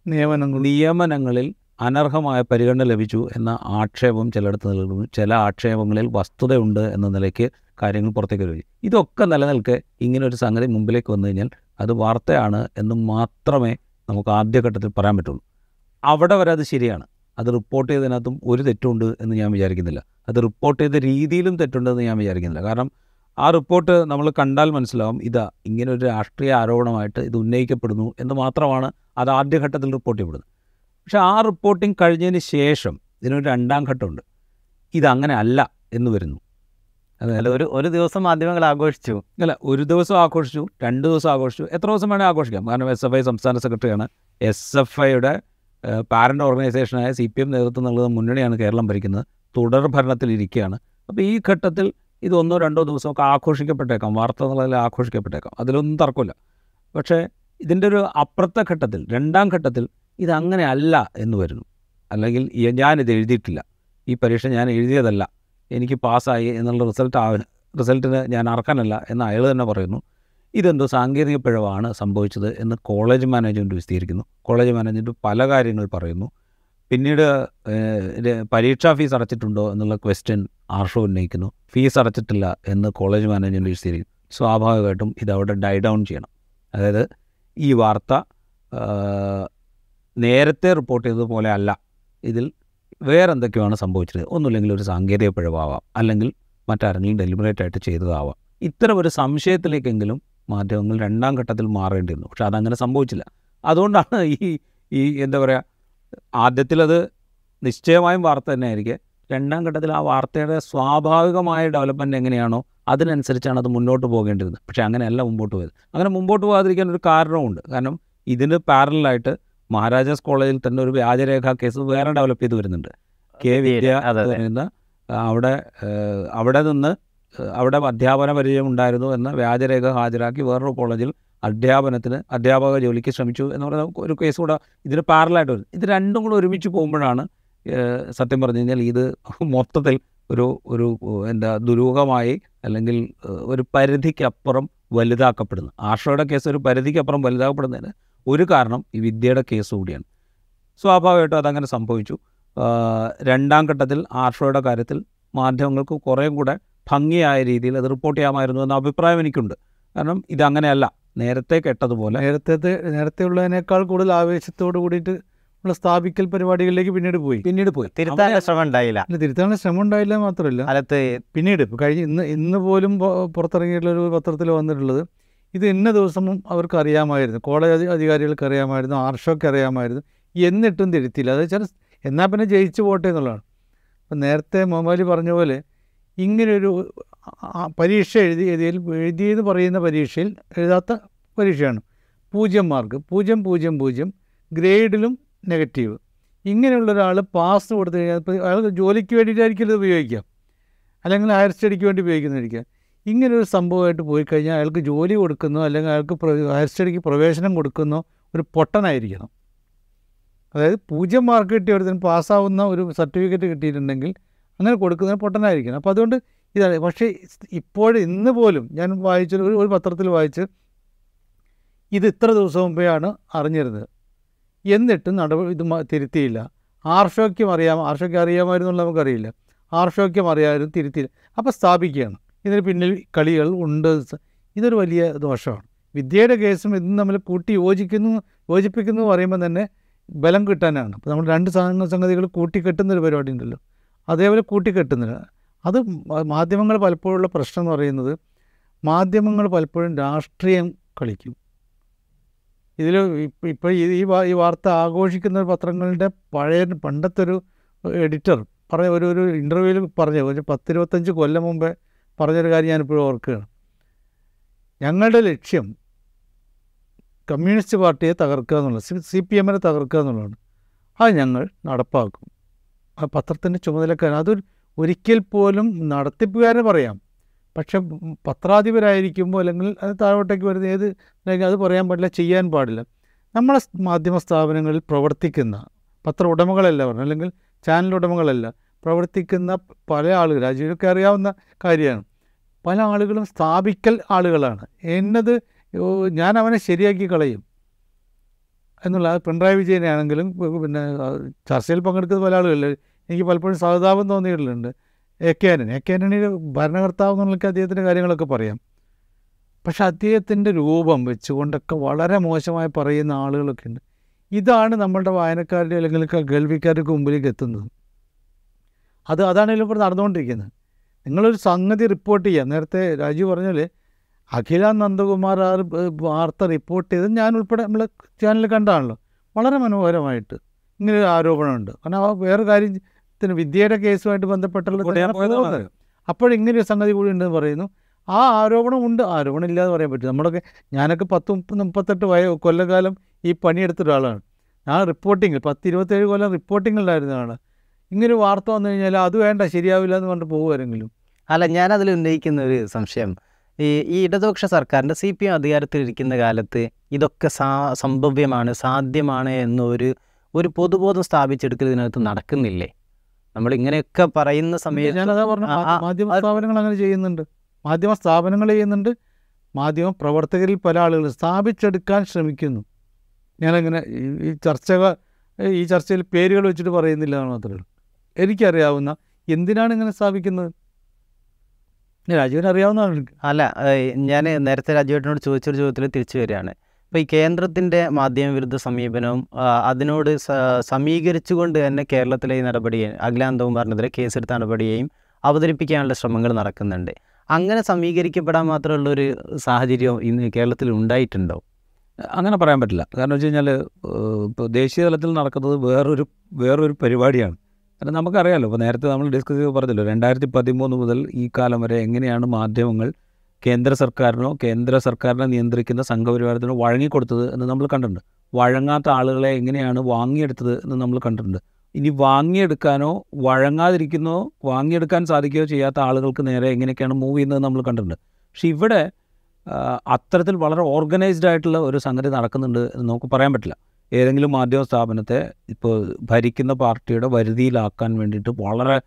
നിയമനങ്ങൾ നിയമനങ്ങളിൽ അനർഹമായ പരിഗണന ലഭിച്ചു എന്ന ആക്ഷേപം ചിലയിടത്ത് നിലനിൽക്കുന്നു. ചില ആക്ഷേപങ്ങളിൽ വസ്തുതയുണ്ട് എന്ന നിലയ്ക്ക് കാര്യങ്ങൾ പുറത്തേക്ക് വരും. ഇതൊക്കെ നിലനിൽക്കെ ഇങ്ങനെ ഒരു സംഗതി മുമ്പിലേക്ക് വന്നു കഴിഞ്ഞാൽ അത് വാർത്തയാണ് എന്ന് മാത്രമേ നമുക്ക് ആദ്യഘട്ടത്തിൽ പറയാൻ പറ്റുള്ളൂ. അവിടെ വരെ അത് ശരിയാണ്. അത് റിപ്പോർട്ട് ചെയ്തതിനകത്തും ഒരു തെറ്റുണ്ട് എന്ന് ഞാൻ വിചാരിക്കുന്നില്ല. അത് റിപ്പോർട്ട് ചെയ്ത രീതിയിലും തെറ്റുണ്ടെന്ന് ഞാൻ വിചാരിക്കുന്നില്ല. കാരണം ആ റിപ്പോർട്ട് നമ്മൾ കണ്ടാൽ മനസ്സിലാവും ഇതാ ഇങ്ങനെ ഒരു രാഷ്ട്രീയ ആരോപണമായിട്ട് ഇത് ഉന്നയിക്കപ്പെടുന്നു എന്ന് മാത്രമാണ് അത് ആദ്യഘട്ടത്തിൽ റിപ്പോർട്ട് ചെയ്യപ്പെടുന്നത്. പക്ഷേ ആ റിപ്പോർട്ടിംഗ് കഴിഞ്ഞതിന് ശേഷം ഇതിനൊരു രണ്ടാം ഘട്ടമുണ്ട്. ഇതങ്ങനെ അല്ല എന്ന് വരുന്നു. അല്ല ഒരു ഒരു ദിവസം മാധ്യമങ്ങൾ ആഘോഷിച്ചു. അല്ല ഒരു ദിവസം ആഘോഷിച്ചു രണ്ട് ദിവസം ആഘോഷിച്ചു. എത്ര ദിവസം വേണേൽ ആഘോഷിക്കാം. കാരണം എസ് എഫ് ഐ സംസ്ഥാന സെക്രട്ടറിയാണ്. എസ് എഫ് ഐയുടെ പാരന്റ് ഓർഗനൈസേഷനായ സി പി എം നേതൃത്വം നൽകുന്ന മുന്നണിയാണ് കേരളം ഭരിക്കുന്നത്. തുടർ ഭരണത്തിലിരിക്കുകയാണ് അപ്പോൾ ഈ ഘട്ടത്തിൽ ഇത് ഒന്നോ രണ്ടോ ദിവസമൊക്കെ ആഘോഷിക്കപ്പെട്ടേക്കാം. വാർത്ത നിലയിൽ ആഘോഷിക്കപ്പെട്ടേക്കാം. അതിലൊന്നും തർക്കമില്ല. പക്ഷേ ഇതിന്റെ ഒരു അപ്പുറത്തെ ഘട്ടത്തിൽ രണ്ടാം ഘട്ടത്തിൽ ഇതങ്ങനെ അല്ല എന്ന് വരുന്നു. അല്ലെങ്കിൽ ഞാനിത് എഴുതിയിട്ടില്ല. ഈ പരീക്ഷ ഞാൻ എഴുതിയതല്ല. എനിക്ക് പാസ്സായി എന്നുള്ള റിസൾട്ട് റിസൾട്ടിന് ഞാൻ അർഹനല്ല എന്ന് അയാൾ തന്നെ പറയുന്നു. ഇതെന്തോ സാങ്കേതിക പിഴവാണ് സംഭവിച്ചത് എന്ന് കോളേജ് മാനേജ്മെന്റ് വിശദീകരിക്കുന്നു. കോളേജ് മാനേജ്മെന്റ് പല കാര്യങ്ങൾ പറയുന്നു. പിന്നീട് പരീക്ഷാ ഫീസ് അടച്ചിട്ടുണ്ടോ എന്നുള്ള ക്വസ്റ്റ്യൻ ആർഷോ ഉന്നയിക്കുന്നു. ഫീസ് അടച്ചിട്ടില്ല എന്ന് കോളേജ് മാനേജ്മെന്റ് വിശദീകരിക്കുന്നു. സ്വാഭാവികമായിട്ടും ഇത് അവിടെ ഡൈ ഡൗൺ ചെയ്യണം. അതായത് ഈ വാർത്ത നേരത്തെ റിപ്പോർട്ട് ചെയ്തതുപോലെ അല്ല. ഇതിൽ വേറെ എന്തൊക്കെയാണ് സംഭവിച്ചത്? ഒന്നുമില്ലെങ്കിൽ ഒരു സാങ്കേതിക പിഴവാവാം. അല്ലെങ്കിൽ മറ്റാരെങ്കിലും ഡെലിബറേറ്റ് ആയിട്ട് ചെയ്തതാവാം. ഇത്തരം ഒരു സംശയത്തിലേക്കെങ്കിലും മാധ്യമങ്ങൾ രണ്ടാം ഘട്ടത്തിൽ മാറേണ്ടിയിരുന്നു. പക്ഷെ അതങ്ങനെ സംഭവിച്ചില്ല. അതുകൊണ്ടാണ് ഈ ഈ എന്താ പറയുക ആദ്യത്തിലത് നിശ്ചയമായും വാർത്ത തന്നെ ആയിരിക്കും രണ്ടാം ഘട്ടത്തിൽ ആ വാർത്തയുടെ സ്വാഭാവികമായ ഡെവലപ്മെന്റ് എങ്ങനെയാണോ അതിനനുസരിച്ചാണ് അത് മുന്നോട്ട് പോകേണ്ടിരുന്നത്. പക്ഷേ അങ്ങനെയല്ല മുമ്പോട്ട് പോയത്. അങ്ങനെ മുമ്പോട്ട് പോകാതിരിക്കാൻ ഒരു കാരണമുണ്ട് കാരണം ഇതിന് പാരലായിട്ട് മഹാരാജാസ് കോളേജിൽ തന്നെ ഒരു വ്യാജരേഖാ കേസ് വേറെ ഡെവലപ്പ് ചെയ്ത് വരുന്നുണ്ട്. കെ വിദ്യ ആ, അവിടെ അവിടെ നിന്ന് അവിടെ അധ്യാപന പരിചയം ഉണ്ടായിരുന്നു എന്ന വ്യാജരേഖ ഹാജരാക്കി വേറൊരു കോളേജിൽ അധ്യാപനത്തിന് അധ്യാപക ജോലിക്ക് ശ്രമിച്ചു എന്ന് പറയുന്ന ഒരു കേസ് കൂടെ ഇതിന് പാരലായിട്ട് വരും. ഇത് രണ്ടും കൂടെ ഒരുമിച്ച് പോകുമ്പോഴാണ് സത്യം പറഞ്ഞു കഴിഞ്ഞാൽ ഇത് മൊത്തത്തിൽ ഒരു ഒരു എന്താ ദുരൂഹമായി അല്ലെങ്കിൽ ഒരു പരിധിക്കപ്പുറം വലുതാക്കപ്പെടുന്നു ആഷയുടെ കേസ് ഒരു പരിധിക്കപ്പുറം വലുതാക്കപ്പെടുന്നതിന് ഒരു കാരണം ഈ വിദ്യയുടെ കേസ് കൂടിയാണ്. സ്വാഭാവികമായിട്ടും അതങ്ങനെ സംഭവിച്ചു. രണ്ടാം ഘട്ടത്തിൽ ആർഷോയുടെ കാര്യത്തിൽ മാധ്യമങ്ങൾക്ക് കുറേ കൂടെ ഭംഗിയായ രീതിയിൽ അത് റിപ്പോർട്ട് ചെയ്യാമായിരുന്നു എന്ന അഭിപ്രായം എനിക്കുണ്ട്. കാരണം ഇതങ്ങനെയല്ല. നേരത്തെ കേട്ടതുപോലെ നേരത്തെ നേരത്തെ ഉള്ളതിനേക്കാൾ കൂടുതൽ ആവേശത്തോട് കൂടിയിട്ട് നമ്മൾ സ്ഥാപിക്കൽ പരിപാടികളിലേക്ക് പിന്നീട് പോയി. പിന്നീട് പോയി. തിരുത്താനുള്ള ശ്രമം ഉണ്ടായില്ല. അല്ല തിരുത്താനുള്ള ശ്രമം ഉണ്ടായില്ല മാത്രമല്ല കാലത്ത് പിന്നീട് ഇപ്പോൾ കഴിഞ്ഞ ഇന്ന് ഇന്ന് പോലും പുറത്തിറങ്ങിയിട്ടുള്ള ഒരു പത്രത്തിൽ വന്നിട്ടുള്ളത് ഇത് ഇന്ന ദിവസവും അവർക്ക് അറിയാമായിരുന്നു കോളേജ് അധികാരികൾക്ക് അറിയാമായിരുന്നു ആർഷോക്ക് അറിയാമായിരുന്നു എന്നിട്ടും തിരുത്തിയില്ല. അത് വെച്ചാൽ എന്നാൽ പിന്നെ ജയിച്ചു പോട്ടെ എന്നുള്ളതാണ്. അപ്പം നേരത്തെ മൊബൈൽ പറഞ്ഞ പോലെ ഇങ്ങനൊരു പരീക്ഷ എഴുതി എഴുതിയതിൽ എഴുതിയെന്ന് പറയുന്ന പരീക്ഷയിൽ എഴുതാത്ത പരീക്ഷയാണ്. പൂജ്യം മാർക്ക്. പൂജ്യം പൂജ്യം പൂജ്യം ഗ്രേഡിലും നെഗറ്റീവ്. ഇങ്ങനെയുള്ള ഒരാൾ പാസ് കൊടുത്തു കഴിഞ്ഞാൽ അയാൾ ജോലിക്ക് വേണ്ടിയിട്ടായിരിക്കും ഇത് ഉപയോഗിക്കാം അല്ലെങ്കിൽ ഹയർ സ്റ്റഡിക്ക് വേണ്ടി ഉപയോഗിക്കുന്നതായിരിക്കാം ഇങ്ങനെ ഒരു സംഭവമായിട്ട് പോയി കഴിഞ്ഞാൽ അയാൾക്ക് ജോലി കൊടുക്കുന്നോ അല്ലെങ്കിൽ അയാൾക്ക് ഹയർ സ്റ്റഡിക്ക് പ്രവേശനം കൊടുക്കുന്നോ ഒരു പൊട്ടനായിരിക്കണം. അതായത് പൂജ്യം മാർക്ക് കിട്ടിയ ഒരുത്തിന് പാസ്സാവുന്ന ഒരു സർട്ടിഫിക്കറ്റ് കിട്ടിയിട്ടുണ്ടെങ്കിൽ അങ്ങനെ കൊടുക്കുന്ന പൊട്ടനായിരിക്കണം. അപ്പോൾ അതുകൊണ്ട് ഇതാണ് പക്ഷേ ഇപ്പോൾ ഇന്ന് പോലും ഞാൻ വായിച്ച ഒരു- ഒരു പത്രത്തിൽ വായിച്ച് ഇത് ഇത്ര ദിവസം മുമ്പെയാണ് അറിഞ്ഞിരുന്നത്. എന്നിട്ടും നടപടി ഇത് തിരുത്തിയില്ല. ആർഷോയ്ക്കും അറിയാം ആർഷോയ്ക്ക് അറിയാമായിരുന്നു നമുക്കറിയില്ല. ആർഷോയ്ക്കും അറിയാമായിരുന്നു തിരുത്തിയില്ല. അപ്പോൾ സ്ഥാപിക്കുകയാണ്. ഇതിന് പിന്നിൽ കളികൾ ഉണ്ട്. ഇതൊരു വലിയ ദോഷമാണ്. വിദ്യയുടെ കേസും ഇതും തമ്മിൽ കൂട്ടി യോജിക്കുന്നു യോജിപ്പിക്കുന്നു എന്ന് പറയുമ്പോൾ തന്നെ ബലം കിട്ടാനാണ്. അപ്പോൾ നമ്മൾ രണ്ട് സാധന സംഗതികൾ കൂട്ടിക്കെട്ടുന്നൊരു പരിപാടി ഉണ്ടല്ലോ. അതേപോലെ കൂട്ടിക്കെട്ടുന്നില്ല അത് മാധ്യമങ്ങൾ പലപ്പോഴുള്ള പ്രശ്നം എന്ന് പറയുന്നത് മാധ്യമങ്ങൾ പലപ്പോഴും രാഷ്ട്രീയം കളിക്കും. ഇതിൽ ഇപ്പോൾ ഈ ഈ വാർത്ത ആഘോഷിക്കുന്ന പത്രങ്ങളുടെ പഴയ പണ്ടത്തെ ഒരു എഡിറ്റർ പറഞ്ഞ ഒരു ഒരു ഇന്റർവ്യൂവിൽ പറഞ്ഞു ഒരു പത്തിരുപത്തഞ്ച് കൊല്ലം മുമ്പേ പറഞ്ഞൊരു കാര്യം ഞാനിപ്പോഴും ഓർക്കുകയാണ്. ഞങ്ങളുടെ ലക്ഷ്യം കമ്മ്യൂണിസ്റ്റ് പാർട്ടിയെ തകർക്കുക എന്നുള്ളത് സി പി എമ്മിനെ തകർക്കുക എന്നുള്ളതാണ്. അത് ഞങ്ങൾ നടപ്പാക്കും. ആ പത്രത്തിന്റെ ചുമതലക്കാരൻ അതൊരു ഒരിക്കൽ പോലും നടത്തിപ്പുകാരന് പറയാം. പക്ഷെ പത്രാധിപരായിരിക്കുമ്പോൾ അല്ലെങ്കിൽ അത് താഴോട്ടേക്ക് വരുന്ന ഏത് അല്ലെങ്കിൽ അത് പറയാൻ പാടില്ല ചെയ്യാൻ പാടില്ല. നമ്മളെ മാധ്യമ സ്ഥാപനങ്ങളിൽ പ്രവർത്തിക്കുന്ന പത്ര ഉടമകളല്ല പറഞ്ഞു അല്ലെങ്കിൽ ചാനൽ ഉടമകളല്ല പ്രവർത്തിക്കുന്ന പല ആളുകൾ രാജീവൊക്കെ അറിയാവുന്ന കാര്യമാണ്. പല ആളുകളും സ്ഥാപിക്കൽ ആളുകളാണ്. എന്നത് ഞാൻ അവനെ ശരിയാക്കി കളയും. എന്നുള്ള പിണറായി വിജയനാണെങ്കിലും പിന്നെ ചർച്ചയിൽ പങ്കെടുക്കുന്ന പല ആളുകളിൽ എനിക്ക് പലപ്പോഴും സഹതാപം തോന്നിയിട്ടുണ്ട്. എ കെ ആനൻ എ കെ ആനണിയുടെ ഭരണകർത്താവ് എന്നുള്ള അദ്ദേഹത്തിന്റെ കാര്യങ്ങളൊക്കെ പറയാം. പക്ഷെ അദ്ദേഹത്തിന്റെ രൂപം വെച്ചുകൊണ്ടൊക്കെ വളരെ മോശമായി പറയുന്ന ആളുകളൊക്കെ ഉണ്ട്. ഇതാണ് നമ്മളുടെ വായനക്കാരുടെ അല്ലെങ്കിൽ കേൾവിക്കാരുടെ മുമ്പിലേക്ക് എത്തുന്നത്. അത് അതാണ് ഇതിലിപ്പോൾ നടന്നുകൊണ്ടിരിക്കുന്നത്. നിങ്ങളൊരു സംഗതി റിപ്പോർട്ട് ചെയ്യുക നേരത്തെ രാജു പറഞ്ഞാൽ അഖില നന്ദകുമാർ ആ വാർത്ത റിപ്പോർട്ട് ചെയ്ത് ഞാൻ ഉൾപ്പെടെ നമ്മൾ ചാനലിൽ കണ്ടാണല്ലോ വളരെ മനോഹരമായിട്ട് ഇങ്ങനെ ഒരു ആരോപണമുണ്ട്. കാരണം ആ വേറെ കാര്യത്തിന് വിദ്യയുടെ കേസുമായിട്ട് ബന്ധപ്പെട്ടുള്ള report ചെയ്യാൻ പോയതാണ്. അപ്പോഴിങ്ങനെ ഒരു സംഗതി കൂടി ഉണ്ടെന്ന് പറയുന്നു. ആ ആരോപണം ഉണ്ട്. ആരോപണം ഇല്ലാതെ പറയാൻ പറ്റും നമ്മളൊക്കെ ഞാനൊക്കെ പത്ത് മുപ്പത് മുപ്പത്തെട്ട് വയ കൊല്ലകാലം ഈ പണിയെടുത്ത ഒരാളാണ്. ഞാൻ റിപ്പോർട്ടിങ്ങിൽ പത്ത് ഇരുപത്തേഴ് കൊല്ലം റിപ്പോർട്ടിങ്ങിലായിരുന്നതാണ് ഇങ്ങനെ വാർത്ത വന്നു കഴിഞ്ഞാൽ അത് വേണ്ട ശരിയാവില്ല എന്ന് പറഞ്ഞിട്ട് പോകുമാരെങ്കിലും അല്ല ഞാനതിൽ ഉന്നയിക്കുന്ന ഒരു സംശയം. ഈ ഈ ഇടതുപക്ഷ സർക്കാരിന്റെ സി പി എം അധികാരത്തിലിരിക്കുന്ന കാലത്ത് ഇതൊക്കെ സാ സംഭവ്യമാണ് സാധ്യമാണ് എന്നൊരു ഒരു പൊതുബോധം സ്ഥാപിച്ചെടുക്കൽ ഇതിനകത്ത് നടക്കുന്നില്ലേ? നമ്മൾ ഇങ്ങനെയൊക്കെ പറയുന്ന സമയത്ത് ഞാനതാ പറഞ്ഞ മാധ്യമ സ്ഥാപനങ്ങൾ അങ്ങനെ ചെയ്യുന്നുണ്ട്. മാധ്യമ സ്ഥാപനങ്ങൾ ചെയ്യുന്നുണ്ട്. മാധ്യമ പ്രവർത്തകരിൽ പല ആളുകൾ സ്ഥാപിച്ചെടുക്കാൻ ശ്രമിക്കുന്നു. ഞാനങ്ങനെ ഈ- ഈ ചർച്ചകൾ ഈ ചർച്ചയിൽ പേരുകൾ വെച്ചിട്ട് പറയുന്നില്ല എന്ന് മാത്രമേ ഉള്ളൂ. എനിക്കറിയാവുന്ന എന്തിനാണ് ഇങ്ങനെ സ്ഥാപിക്കുന്നത്? രാജുവിന് അറിയാവുന്നതാണ് അല്ല ഞാൻ നേരത്തെ രാജുവേട്ടനോട് ചോദിച്ചൊരു ചോദ്യത്തിൽ തിരിച്ചു വരികയാണ്. ഇപ്പോൾ ഈ കേന്ദ്രത്തിന്റെ മാധ്യമവിരുദ്ധ സമീപനവും അതിനോട് സ- സമീകരിച്ചുകൊണ്ട് തന്നെ കേരളത്തിലെ ഈ നടപടിയെ അഖിലാന്തകുമാറിനെതിരെ കേസെടുത്ത നടപടിയെയും അവതരിപ്പിക്കാനുള്ള ശ്രമങ്ങൾ നടക്കുന്നുണ്ട്. അങ്ങനെ സമീകരിക്കപ്പെടാൻ മാത്രമുള്ളൊരു സാഹചര്യം ഇന്ന് കേരളത്തിൽ ഉണ്ടായിട്ടുണ്ടോ? അങ്ങനെ പറയാൻ പറ്റില്ല. കാരണം വെച്ച് കഴിഞ്ഞാൽ ഇപ്പോൾ ദേശീയ തലത്തിൽ നടക്കുന്നത് വേറൊരു വേറൊരു പരിപാടിയാണ്. കാരണം നമുക്കറിയാമല്ലോ ഇപ്പോൾ നേരത്തെ നമ്മൾ ഡിസ്കസ് ചെയ്ത് പറഞ്ഞല്ലോ രണ്ടായിരത്തി പതിമൂന്ന് മുതൽ ഈ കാലം വരെ എങ്ങനെയാണ് മാധ്യമങ്ങൾ കേന്ദ്ര സർക്കാരിനോ കേന്ദ്ര സർക്കാരിനെ നിയന്ത്രിക്കുന്ന സംഘപരിവാരത്തിനോ വഴങ്ങിക്കൊടുത്തത് എന്ന് നമ്മൾ കണ്ടിട്ടുണ്ട്. വഴങ്ങാത്ത ആളുകളെ എങ്ങനെയാണ് വാങ്ങിയെടുത്തത് എന്ന് നമ്മൾ കണ്ടിട്ടുണ്ട്. ഇനി വാങ്ങിയെടുക്കാനോ വഴങ്ങാതിരിക്കുന്നോ വാങ്ങിയെടുക്കാൻ സാധിക്കുകയോ ചെയ്യാത്ത ആളുകൾക്ക് നേരെ എങ്ങനെയൊക്കെയാണ് മൂവ് ചെയ്യുന്നത് നമ്മൾ കണ്ടിട്ടുണ്ട്. പക്ഷെ ഇവിടെ അത്തരത്തിൽ വളരെ ഓർഗനൈസ്ഡ് ആയിട്ടുള്ള ഒരു സംഗതി നടക്കുന്നുണ്ട് എന്ന് നമുക്ക് പറയാൻ പറ്റില്ല. ഏതെങ്കിലും മാധ്യമ സ്ഥാപനത്തെ ഇപ്പോൾ ഭരിക്കുന്ന പാർട്ടിയുടെ വരുതിയിലാക്കാൻ വേണ്ടിയിട്ട് വളരെ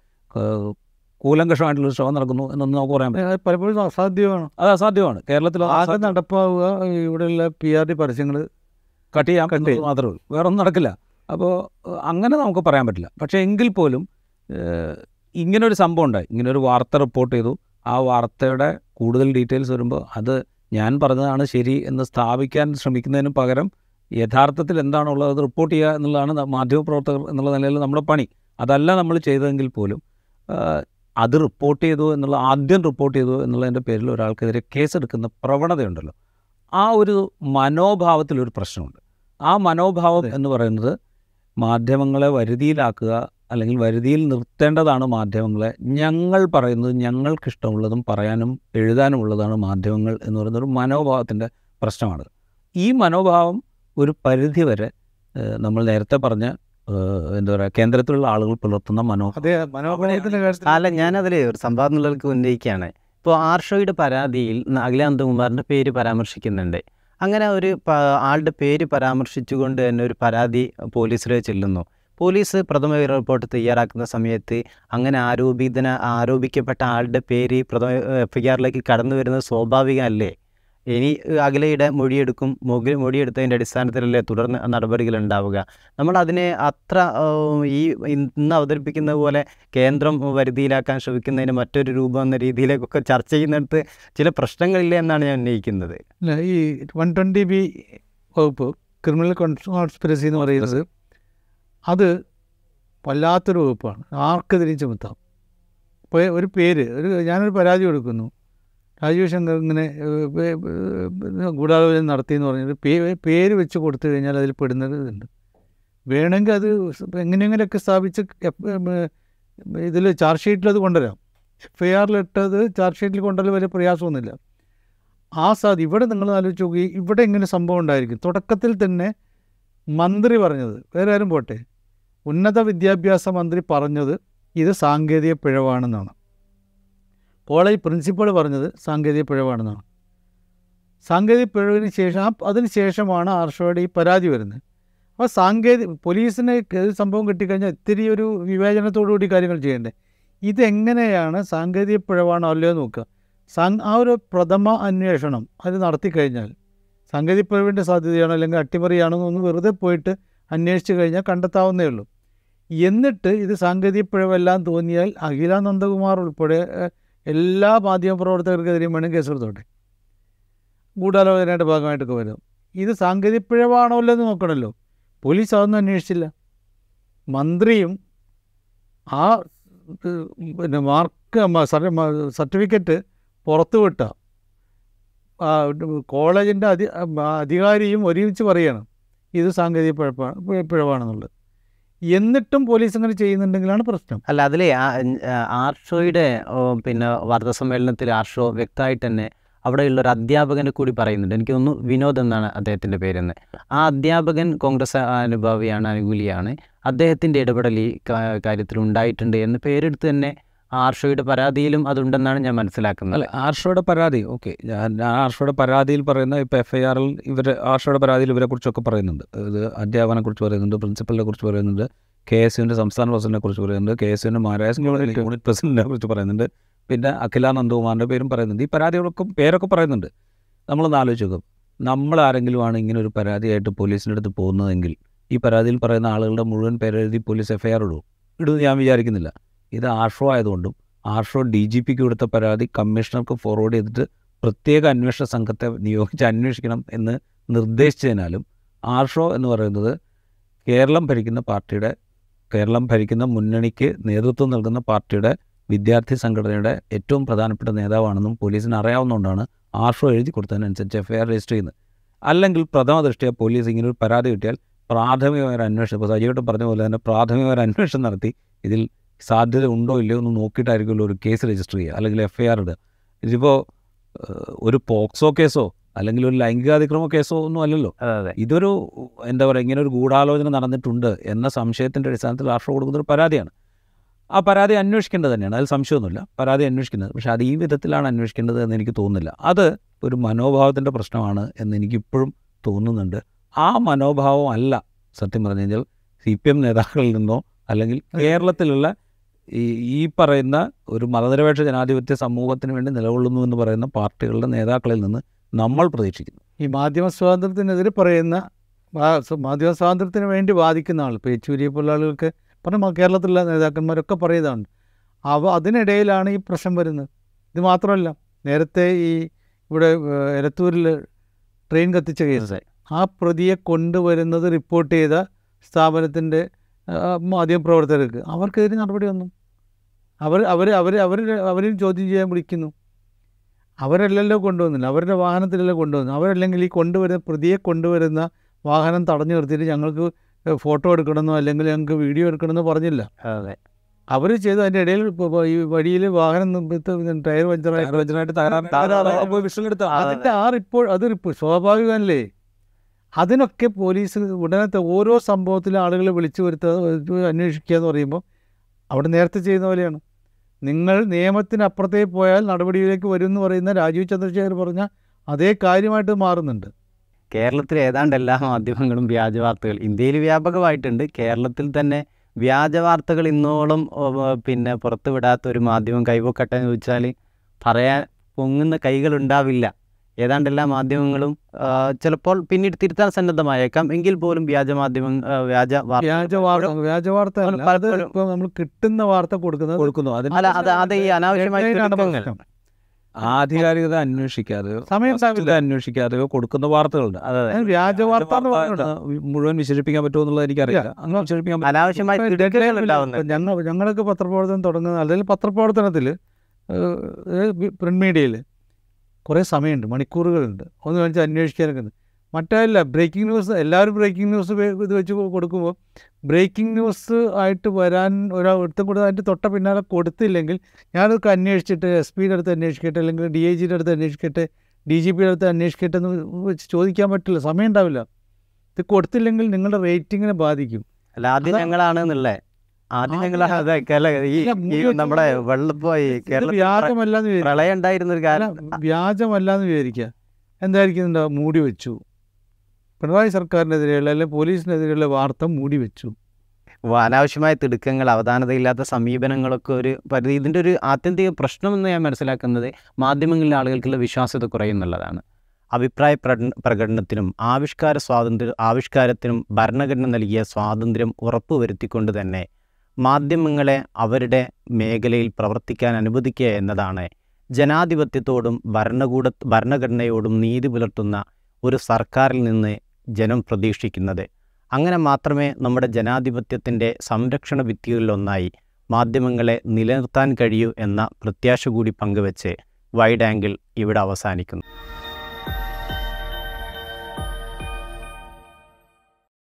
കൂലങ്കഷമായിട്ടുള്ള ശ്രമം നടക്കുന്നു എന്നൊന്നും നമുക്ക് പറയാൻ പറ്റും. പലപ്പോഴും അസാധ്യമാണ്. അത് അസാധ്യമാണ്. കേരളത്തിൽ ആകെ നടപ്പാവുക ഇവിടെയുള്ള പി ആർ ഡി പരസ്യങ്ങൾ കട്ട് ചെയ്യാൻ. മാത്രമേ ഉള്ളൂ. വേറെ ഒന്നും നടക്കില്ല. അപ്പോൾ അങ്ങനെ നമുക്ക് പറയാൻ പറ്റില്ല. പക്ഷേ എങ്കിൽ പോലും ഇങ്ങനൊരു സംഭവം ഉണ്ടായി. ഇങ്ങനൊരു വാർത്ത റിപ്പോർട്ട് ചെയ്തു. ആ വാർത്തയുടെ കൂടുതൽ ഡീറ്റെയിൽസ് വരുമ്പോൾ അത് ഞാൻ പറഞ്ഞതാണ് ശരി എന്ന് സ്ഥാപിക്കാൻ ശ്രമിക്കുന്നതിന് പകരം യഥാർത്ഥത്തിൽ എന്താണുള്ളത് അത് റിപ്പോർട്ട് ചെയ്യുക എന്നുള്ളതാണ് മാധ്യമപ്രവർത്തകർ എന്നുള്ള നിലയിൽ നമ്മുടെ പണി. അതല്ല നമ്മൾ ചെയ്തതെങ്കിൽ പോലും അത് റിപ്പോർട്ട് ചെയ്തു എന്നുള്ള ആദ്യം റിപ്പോർട്ട് ചെയ്തു എന്നുള്ളതിന്റെ പേരിൽ ഒരാൾക്കെതിരെ കേസെടുക്കുന്ന പ്രവണതയുണ്ടല്ലോ. ആ ഒരു മനോഭാവത്തിലൊരു പ്രശ്നമുണ്ട്. ആ മനോഭാവം എന്ന് പറയുന്നത് മാധ്യമങ്ങളെ വരുതിയിലാക്കുക അല്ലെങ്കിൽ വരുതിയിൽ നിർത്തേണ്ടതാണ് മാധ്യമങ്ങളെ. ഞങ്ങൾ പറയുന്നത് ഞങ്ങൾക്കിഷ്ടമുള്ളതും പറയാനും എഴുതാനും ഉള്ളതാണ് മാധ്യമങ്ങൾ എന്ന് പറയുന്ന ഒരു മനോഭാവത്തിന്റെ പ്രശ്നമാണ് ഈ മനോഭാവം ഒരു പരിധി വരെ നമ്മൾ നേരത്തെ പറഞ്ഞ എന്താ പറയുക കേന്ദ്രത്തിലുള്ള ആളുകൾ പുലർത്തുന്ന മനോഭാവം. അല്ല ഞാനതിൽ ഒരു സംവാദം ഉന്നയിക്കുകയാണ്. ഇപ്പോൾ ആർഷോയുടെ പരാതിയിൽ അഖിലാനന്ദകുമാറിന്റെ പേര് പരാമർശിക്കുന്നുണ്ട്. അങ്ങനെ ഒരു ആളുടെ പേര് പരാമർശിച്ചുകൊണ്ട് തന്നെ ഒരു പരാതി പോലീസിലെ ചെല്ലുന്നു. പോലീസ് പ്രഥമ വിവര റിപ്പോർട്ട് തയ്യാറാക്കുന്ന സമയത്ത് അങ്ങനെ ആരോപിതന ആരോപിക്കപ്പെട്ട ആളുടെ പേര് പ്രഥമ എഫ് ഐ ആറിലേക്ക് കടന്നു വരുന്നത് സ്വാഭാവികമല്ലേ? ഇനി അഖിലയുടെ മൊഴിയെടുക്കും മൊഴി മൊഴിയെടുത്തതിന്റെ അടിസ്ഥാനത്തിലല്ലേ തുടർന്ന് നടപടികൾ ഉണ്ടാവുക. നമ്മൾ അതിനെ അത്ര ഈ ഇന്ന് അവതരിപ്പിക്കുന്ന പോലെ കേന്ദ്രം വരുതിയിലാക്കാൻ ശ്രമിക്കുന്നതിന് മറ്റൊരു രൂപം എന്ന രീതിയിലേക്കൊക്കെ ചർച്ച ചെയ്യുന്നിടത്ത് ചില പ്രശ്നങ്ങളില്ല എന്നാണ് ഞാൻ ഉന്നയിക്കുന്നത്. ഈ വൺ ട്വന്റി ബി വകുപ്പ് ക്രിമിനൽ കോൺസ്പിറസി എന്ന് പറയുന്നത് അത് വല്ലാത്തൊരു വകുപ്പാണ്. ആർക്കെതിരെയും ചുമത്താം. ഇപ്പോൾ ഒരു പേര് ഒരു ഞാനൊരു പരാതി കൊടുക്കുന്നു. രാജീവ് ശങ്കർ ഇങ്ങനെ ഗൂഢാലോചന നടത്തി എന്ന് പറഞ്ഞത് പേര് വെച്ച് കൊടുത്തു കഴിഞ്ഞാൽ അതിൽ പെടുന്നത് ഇതുണ്ട്. വേണമെങ്കിൽ അത് എങ്ങനെയെങ്കിലുമൊക്കെ സ്ഥാപിച്ച് ഇതിൽ ചാർജ് ഷീറ്റിൽ അത് കൊണ്ടുവരാം. എഫ് ഐ ആറിലിട്ടത് ചാർജ് ഷീറ്റിൽ കൊണ്ടുവരാൻ വലിയ പ്രയാസമൊന്നുമില്ല. ആ സാധ്യത ഇവിടെ നിങ്ങൾ ആലോചിച്ച് നോക്കി ഇവിടെ ഇങ്ങനെ സംഭവം ഉണ്ടായിരിക്കും. തുടക്കത്തിൽ തന്നെ മന്ത്രി പറഞ്ഞത് വേറെ ആരും പോട്ടെ. ഉന്നത വിദ്യാഭ്യാസ മന്ത്രി പറഞ്ഞത് ഇത് സാങ്കേതിക പിഴവാണെന്നാണ്. കോളേജ് പ്രിൻസിപ്പൾ പറഞ്ഞത് സാങ്കേതിക പിഴവാണെന്നാണ്. സാങ്കേതിക പിഴവിന് ശേഷം അതിന് ശേഷമാണ് ആർഷോയുടെ ഈ പരാതി വരുന്നത്. അപ്പോൾ സാങ്കേതിക പോലീസിന് സംഭവം കിട്ടിക്കഴിഞ്ഞാൽ ഇത്തിരി ഒരു വിവേചനത്തോടു കൂടി കാര്യങ്ങൾ ചെയ്യേണ്ടേ? ഇതെങ്ങനെയാണ് സാങ്കേതിക പിഴവാണോ അല്ലയോ നോക്കുക. സാങ് ആ ഒരു പ്രഥമ അന്വേഷണം അത് നടത്തിക്കഴിഞ്ഞാൽ സാങ്കേതിക പിഴവിന്റെ സാധ്യതയാണോ അല്ലെങ്കിൽ അട്ടിമറിയാണോ എന്നൊന്ന് വെറുതെ പോയിട്ട് അന്വേഷിച്ച് കഴിഞ്ഞാൽ കണ്ടെത്താവുന്നേ ഉള്ളൂ. എന്നിട്ട് ഇത് സാങ്കേതിക പിഴവെല്ലാം തോന്നിയാൽ അഖില നന്ദകുമാർ ഉൾപ്പെടെ എല്ലാ മാധ്യമ പ്രവർത്തകർക്കെതിരെയും വേണം കേസെടുത്തോട്ടെ. ഗൂഢാലോചനയുടെ ഭാഗമായിട്ടൊക്കെ വരും. ഇത് സാങ്കേതിക പിഴവാണോ അല്ലെന്ന് നോക്കണമല്ലോ പോലീസ് അതൊന്നും അന്വേഷിച്ചില്ല. മന്ത്രിയും ആ പിന്നെ മാർക്ക് സർട്ടിഫിക്കറ്റ് പുറത്തുവിട്ട വിട്ട. കോളേജിന്റെ അധി അധികാരിയും ഒരുമിച്ച് പറയണം. ഇത് സാങ്കേതിക പിഴപ്പാണ് പിഴവാണെന്നുള്ളത്. എന്നിട്ടും പോലീസ് അങ്ങനെ ചെയ്യുന്നുണ്ടെങ്കിലാണ് പ്രശ്നം. അല്ല അതിലെ ആർഷോയുടെ പിന്നെ വാർത്താ സമ്മേളനത്തിൽ ആർഷോ വ്യക്തമായിട്ട് തന്നെ അവിടെയുള്ള ഒരു അധ്യാപകനെ കൂടി പറയുന്നുണ്ട്. എനിക്ക് തോന്നുന്നു വിനോദ് എന്നാണ് അദ്ദേഹത്തിന്റെ പേരെന്ന്. ആ അധ്യാപകൻ കോൺഗ്രസ് അനുഭാവിയാണ് അനുകൂലിയാണ്. അദ്ദേഹത്തിന്റെ ഇടപെടൽ ഈ കാര്യത്തിൽ ഉണ്ടായിട്ടുണ്ട് എന്ന് പേരെടുത്ത് തന്നെ ആർഷോയുടെ പരാതിയിലും അതുണ്ടെന്നാണ് ഞാൻ മനസ്സിലാക്കുന്നത്. അല്ല? ആർഷോയുടെ പരാതി. ഓക്കെ. ഞാൻ ആർഷോയുടെ പരാതിയിൽ പറയുന്ന ഇപ്പോൾ എഫ് ഐ ആറിൽ ഇവർ ആർഷോയുടെ പരാതിയിൽ ഇവരെ കുറിച്ചൊക്കെ പറയുന്നുണ്ട്. ഇത് അധ്യാപനെ കുറിച്ച് പറയുന്നുണ്ട് പ്രിൻസിപ്പലിനെ കുറിച്ച് പറയുന്നുണ്ട് കെ എസ് യുവിന്റെ സംസ്ഥാന പ്രസിഡന്റിനെ കുറിച്ച് പറയുന്നുണ്ട് കെ എസ് യുവിന്റെ മഹാരാജ് യൂണിറ്റ് പ്രസിഡന്റിനെ കുറിച്ച് പറയുന്നുണ്ട് പിന്നെ അഖില നന്ദകുമാറിന്റെ പേരും പറയുന്നുണ്ട്. ഈ പരാതികളൊക്കെ പേരൊക്കെ പറയുന്നുണ്ട്. നമ്മളൊന്ന് ആലോചിച്ച് നോക്കും. നമ്മൾ ആരെങ്കിലും ആണ് ഇങ്ങനെ ഒരു പരാതിയായിട്ട് പോലീസിന്റെ അടുത്ത് പോകുന്നതെങ്കിൽ ഈ പരാതിയിൽ പറയുന്ന ആളുകളുടെ മുഴുവൻ പേരെഴുതി പോലീസ് എഫ് ഐ ആർ ഇടും ഇടുമെന്ന് ഞാൻ വിചാരിക്കുന്നില്ല. ഇത് ആർഷോ ആയതുകൊണ്ടും ആർഷോ ഡി ജി പിക്ക് കൊടുത്ത പരാതി കമ്മീഷണർക്ക് ഫോർവേഡ് ചെയ്തിട്ട് പ്രത്യേക അന്വേഷണ സംഘത്തെ നിയോഗിച്ച് അന്വേഷിക്കണം എന്ന് നിർദ്ദേശിച്ചതിനാലും ആർഷോ എന്ന് പറയുന്നത് കേരളം ഭരിക്കുന്ന പാർട്ടിയുടെ കേരളം ഭരിക്കുന്ന മുന്നണിക്ക് നേതൃത്വം നൽകുന്ന പാർട്ടിയുടെ വിദ്യാർത്ഥി സംഘടനയുടെ ഏറ്റവും പ്രധാനപ്പെട്ട നേതാവാണെന്നും പോലീസിന് അറിയാവുന്നതുകൊണ്ടാണ് ആർഷോ എഴുതി കൊടുത്തതിനനുസരിച്ച് എഫ് ഐ ആർ രജിസ്റ്റർ ചെയ്യുന്നത്. അല്ലെങ്കിൽ പ്രഥമ ദൃഷ്ടിയ പോലീസ് ഇങ്ങനെ ഒരു പരാതി കിട്ടിയാൽ പ്രാഥമികമായ അന്വേഷണം ഇപ്പോൾ സജീവട്ടം പറഞ്ഞ പോലെ തന്നെ പ്രാഥമികമായ അന്വേഷണം നടത്തി ഇതിൽ സാധ്യത ഉണ്ടോ ഇല്ലയോ എന്ന് നോക്കിയിട്ടായിരിക്കുമല്ലോ ഒരു കേസ് രജിസ്റ്റർ ചെയ്യുക അല്ലെങ്കിൽ എഫ് ഐ ആർ ഇടുക. ഇതിപ്പോൾ ഒരു പോക്സോ കേസോ അല്ലെങ്കിൽ ഒരു ലൈംഗികാതിക്രമ കേസോ ഒന്നും അല്ലല്ലോ. ഇതൊരു എന്താ പറയുക ഇങ്ങനെ ഒരു ഗൂഢാലോചന നടന്നിട്ടുണ്ട് എന്ന സംശയത്തിന്റെ അടിസ്ഥാനത്തിൽ രാഷ്ട്രം കൊടുക്കുന്ന ഒരു പരാതിയാണ്. ആ പരാതി അന്വേഷിക്കേണ്ടത് തന്നെയാണ്. അതിൽ സംശയമൊന്നുമില്ല. പരാതി അന്വേഷിക്കുന്നത്. പക്ഷേ അത് ഈ വിധത്തിലാണ് അന്വേഷിക്കേണ്ടത് എന്ന് എനിക്ക് തോന്നുന്നില്ല. അത് ഒരു മനോഭാവത്തിന്റെ പ്രശ്നമാണ് എന്ന് എനിക്കിപ്പോഴും തോന്നുന്നുണ്ട്. ആ മനോഭാവം അല്ല സത്യം പറഞ്ഞു കഴിഞ്ഞാൽ സി പി എം നേതാക്കളിൽ നിന്നോ അല്ലെങ്കിൽ കേരളത്തിലുള്ള ഈ ഈ പറയുന്ന ഒരു മതനിരപേക്ഷ ജനാധിപത്യ സമൂഹത്തിന് വേണ്ടി നിലകൊള്ളുന്നു എന്ന് പറയുന്ന പാർട്ടികളുടെ നേതാക്കളിൽ നിന്ന് നമ്മൾ പ്രതീക്ഷിക്കുന്നു. ഈ മാധ്യമ സ്വാതന്ത്ര്യത്തിനെതിരെ പറയുന്ന മാധ്യമ സ്വാതന്ത്ര്യത്തിന് വേണ്ടി വാദിക്കുന്ന ആൾ ഇപ്പോൾ യെച്ചൂരിയെ പോലുള്ള ആളുകൾക്ക് പറഞ്ഞ കേരളത്തിലുള്ള നേതാക്കന്മാരൊക്കെ പറയുന്നതാണ്. അവ അതിനിടയിലാണ് ഈ പ്രശ്നം വരുന്നത്. ഇത് മാത്രമല്ല നേരത്തെ ഈ ഇവിടെ എരത്തൂരിൽ എലത്തൂരിൽ ട്രെയിൻ കത്തിച്ച കേസ്. ആ പ്രതിയെ കൊണ്ടുവരുന്നത് റിപ്പോർട്ട് ചെയ്ത സ്ഥാപനത്തിന്റെ മാധ്യമപ്രവർത്തകർക്ക് അവർക്കെതിരെ നടപടി വന്നു അവർ അവർ അവർ അവർ അവരും ചോദ്യം ചെയ്യാൻ വിളിക്കുന്നു അവരല്ലല്ലോ കൊണ്ടുവന്നില്ല അവരുടെ വാഹനത്തിലല്ലോ കൊണ്ടുവന്നു അവരല്ലെങ്കിൽ ഈ കൊണ്ടുവരുന്ന പ്രതിയെ കൊണ്ടുവരുന്ന വാഹനം തടഞ്ഞു നിർത്തിയിട്ട് ഞങ്ങൾക്ക് ഫോട്ടോ എടുക്കണമെന്നോ അല്ലെങ്കിൽ ഞങ്ങൾക്ക് വീഡിയോ എടുക്കണമെന്നോ പറഞ്ഞില്ല അതെ അവർ ചെയ്തു അതിന്റെ ഇടയിൽ ഈ വഴിയിൽ വാഹനം ടയർ പഞ്ചറായി നിർവചനമായിട്ട് തകരാറ് തകരാറ് പോയി വിഷ്വൽ എടുത്ത അതിന്റെ ആ റിപ്പോർട്ട് അത് റിപ്പോർട്ട് സ്വാഭാവികമല്ലേ അതിനൊക്കെ പോലീസ് ഉടനത്തെ ഓരോ സംഭവത്തിലും ആളുകളെ വിളിച്ചു വരുത്തുക അന്വേഷിക്കുക എന്ന് പറയുമ്പോൾ അവിടെ നേരത്തെ ചെയ്യുന്ന പോലെയാണ്. നിങ്ങൾ നിയമത്തിനപ്പുറത്തേക്ക് പോയാൽ നടപടിയിലേക്ക് വരും എന്ന് പറയുന്ന രാജീവ് ചന്ദ്രശേഖർ പറഞ്ഞ അതേ കാര്യമായിട്ട് മാറുന്നുണ്ട്. കേരളത്തിൽ ഏതാണ്ട് എല്ലാ മാധ്യമങ്ങളും വ്യാജ വാർത്തകൾ ഇന്ത്യയിൽ വ്യാപകമായിട്ടുണ്ട്. കേരളത്തിൽ തന്നെ വ്യാജ വാർത്തകൾ ഇന്നോളം പിന്നെ പുറത്തുവിടാത്ത ഒരു മാധ്യമം കൈവക്കട്ടെ എന്ന് ചോദിച്ചാൽ പറയാൻ പൊങ്ങുന്ന കൈകളുണ്ടാവില്ല. ഏതാണ്ട് എല്ലാ മാധ്യമങ്ങളും ചിലപ്പോൾ പിന്നീട് തിരുത്താൻ സന്നദ്ധമായേക്കാം. എങ്കിൽ പോലും വ്യാജ മാധ്യമം വ്യാജ വാർത്ത വ്യാജ വാർത്ത വ്യാജ നമ്മൾ കിട്ടുന്ന വാർത്ത കൊടുക്കുന്നത് കൊടുക്കുന്നു. അല്ല അത് അത് ഈ അനാവശ്യമായ. ആധികാരികത അന്വേഷിക്കാതെയോ സമയം അന്വേഷിക്കാതെയോ കൊടുക്കുന്ന വാർത്തകളുണ്ട്. അതെ വ്യാജ വാർത്ത. മുഴുവൻ വിശേഷിപ്പിക്കാൻ പറ്റുമോ എന്നുള്ളത് എനിക്കറിയില്ല. അങ്ങനെ വിശേഷിപ്പിക്കാൻ ഞങ്ങൾക്ക് അനാവശ്യമായ ഞങ്ങൾ ഞങ്ങളൊക്കെ പത്രപ്രവർത്തനം തുടങ്ങുന്ന അല്ലെങ്കിൽ പത്രപ്രവർത്തനത്തിൽ പ്രിന്റ് മീഡിയയിൽ കുറേ സമയമുണ്ട് മണിക്കൂറുകളുണ്ട്. ഒന്ന് വെച്ചാൽ അന്വേഷിക്കാനൊക്കെ ഉണ്ട്. മറ്റല്ല ബ്രേക്കിംഗ് ന്യൂസ് എല്ലാവരും ബ്രേക്കിംഗ് ന്യൂസ് ഇത് വെച്ച് കൊടുക്കുമ്പോൾ ബ്രേക്കിംഗ് ന്യൂസ് ആയിട്ട് വരാൻ ഒരാൾ ഒരുത്തം കൂടെ അതിന്റെ തൊട്ട പിന്നാലെ കൊടുത്തില്ലെങ്കിൽ ഞാനതൊക്കെ അന്വേഷിച്ചിട്ട് എസ് പിയുടെ അടുത്ത് അന്വേഷിക്കട്ടെ അല്ലെങ്കിൽ ഡി ഐ ജിയുടെ അടുത്ത് അന്വേഷിക്കട്ടെ ഡി ജി പിയുടെ അടുത്ത് അന്വേഷിക്കട്ടെ എന്ന് വെച്ച് ചോദിക്കാൻ പറ്റില്ല. സമയം ഉണ്ടാവില്ല. ഇത് കൊടുത്തില്ലെങ്കിൽ നിങ്ങളുടെ റേറ്റിങ്ങിനെ ബാധിക്കും. അല്ല ആദ്യം അതാ- ഞങ്ങളാണ് എന്നുള്ളത് ആദ്യം ഞങ്ങൾ അതെ ഈ നമ്മുടെ വെള്ളപ്പോയി വ്യാജമല്ലാന്ന് പ്രളയം ഉണ്ടായിരുന്ന ഒരു കാലം വ്യാജമല്ലാന്ന് വിചാരിക്കുക എന്തായിരിക്കും മൂടി വെച്ചു. പിണറായി സർക്കാരിനെതിരെയുള്ള അല്ലെങ്കിൽ പോലീസിനെതിരെയുള്ള വാർത്ത മൂടി വെച്ചു. അനാവശ്യമായ തിടുക്കങ്ങൾ അവധാനതയില്ലാത്ത സമീപനങ്ങളൊക്കെ ഒരു പരിധി ഇതിന്റെ ഒരു ആത്യന്തിക പ്രശ്നമെന്ന് ഞാൻ മനസ്സിലാക്കുന്നത് മാധ്യമങ്ങളിലെ ആളുകൾക്കുള്ള വിശ്വാസ്യത കുറയുന്നുള്ളതാണ്. അഭിപ്രായ പ്രകടന പ്രകടനത്തിനും ആവിഷ്കാര സ്വാതന്ത്ര്യ ആവിഷ്കാരത്തിനും ഭരണഘടന നൽകിയ സ്വാതന്ത്ര്യം ഉറപ്പുവരുത്തിക്കൊണ്ട് തന്നെ മാധ്യമങ്ങളെ അവരുടെ മേഖലയിൽ പ്രവർത്തിക്കാൻ അനുവദിക്കുക എന്നതാണ് ജനാധിപത്യത്തോടും ഭരണകൂട ഭരണഘടനയോടും നീതി പുലർത്തുന്ന ഒരു സർക്കാരിൽ നിന്ന് ജനം പ്രതീക്ഷിക്കുന്നത്. അങ്ങനെ മാത്രമേ നമ്മുടെ ജനാധിപത്യത്തിന്റെ സംരക്ഷണ ഭിത്തികളിലൊന്നായി മാധ്യമങ്ങളെ നിലനിർത്താൻ കഴിയൂ എന്ന പ്രത്യാശ കൂടി പങ്കുവച്ച് വൈഡ് ആംഗിൾ ഇവിടെ അവസാനിക്കുന്നു.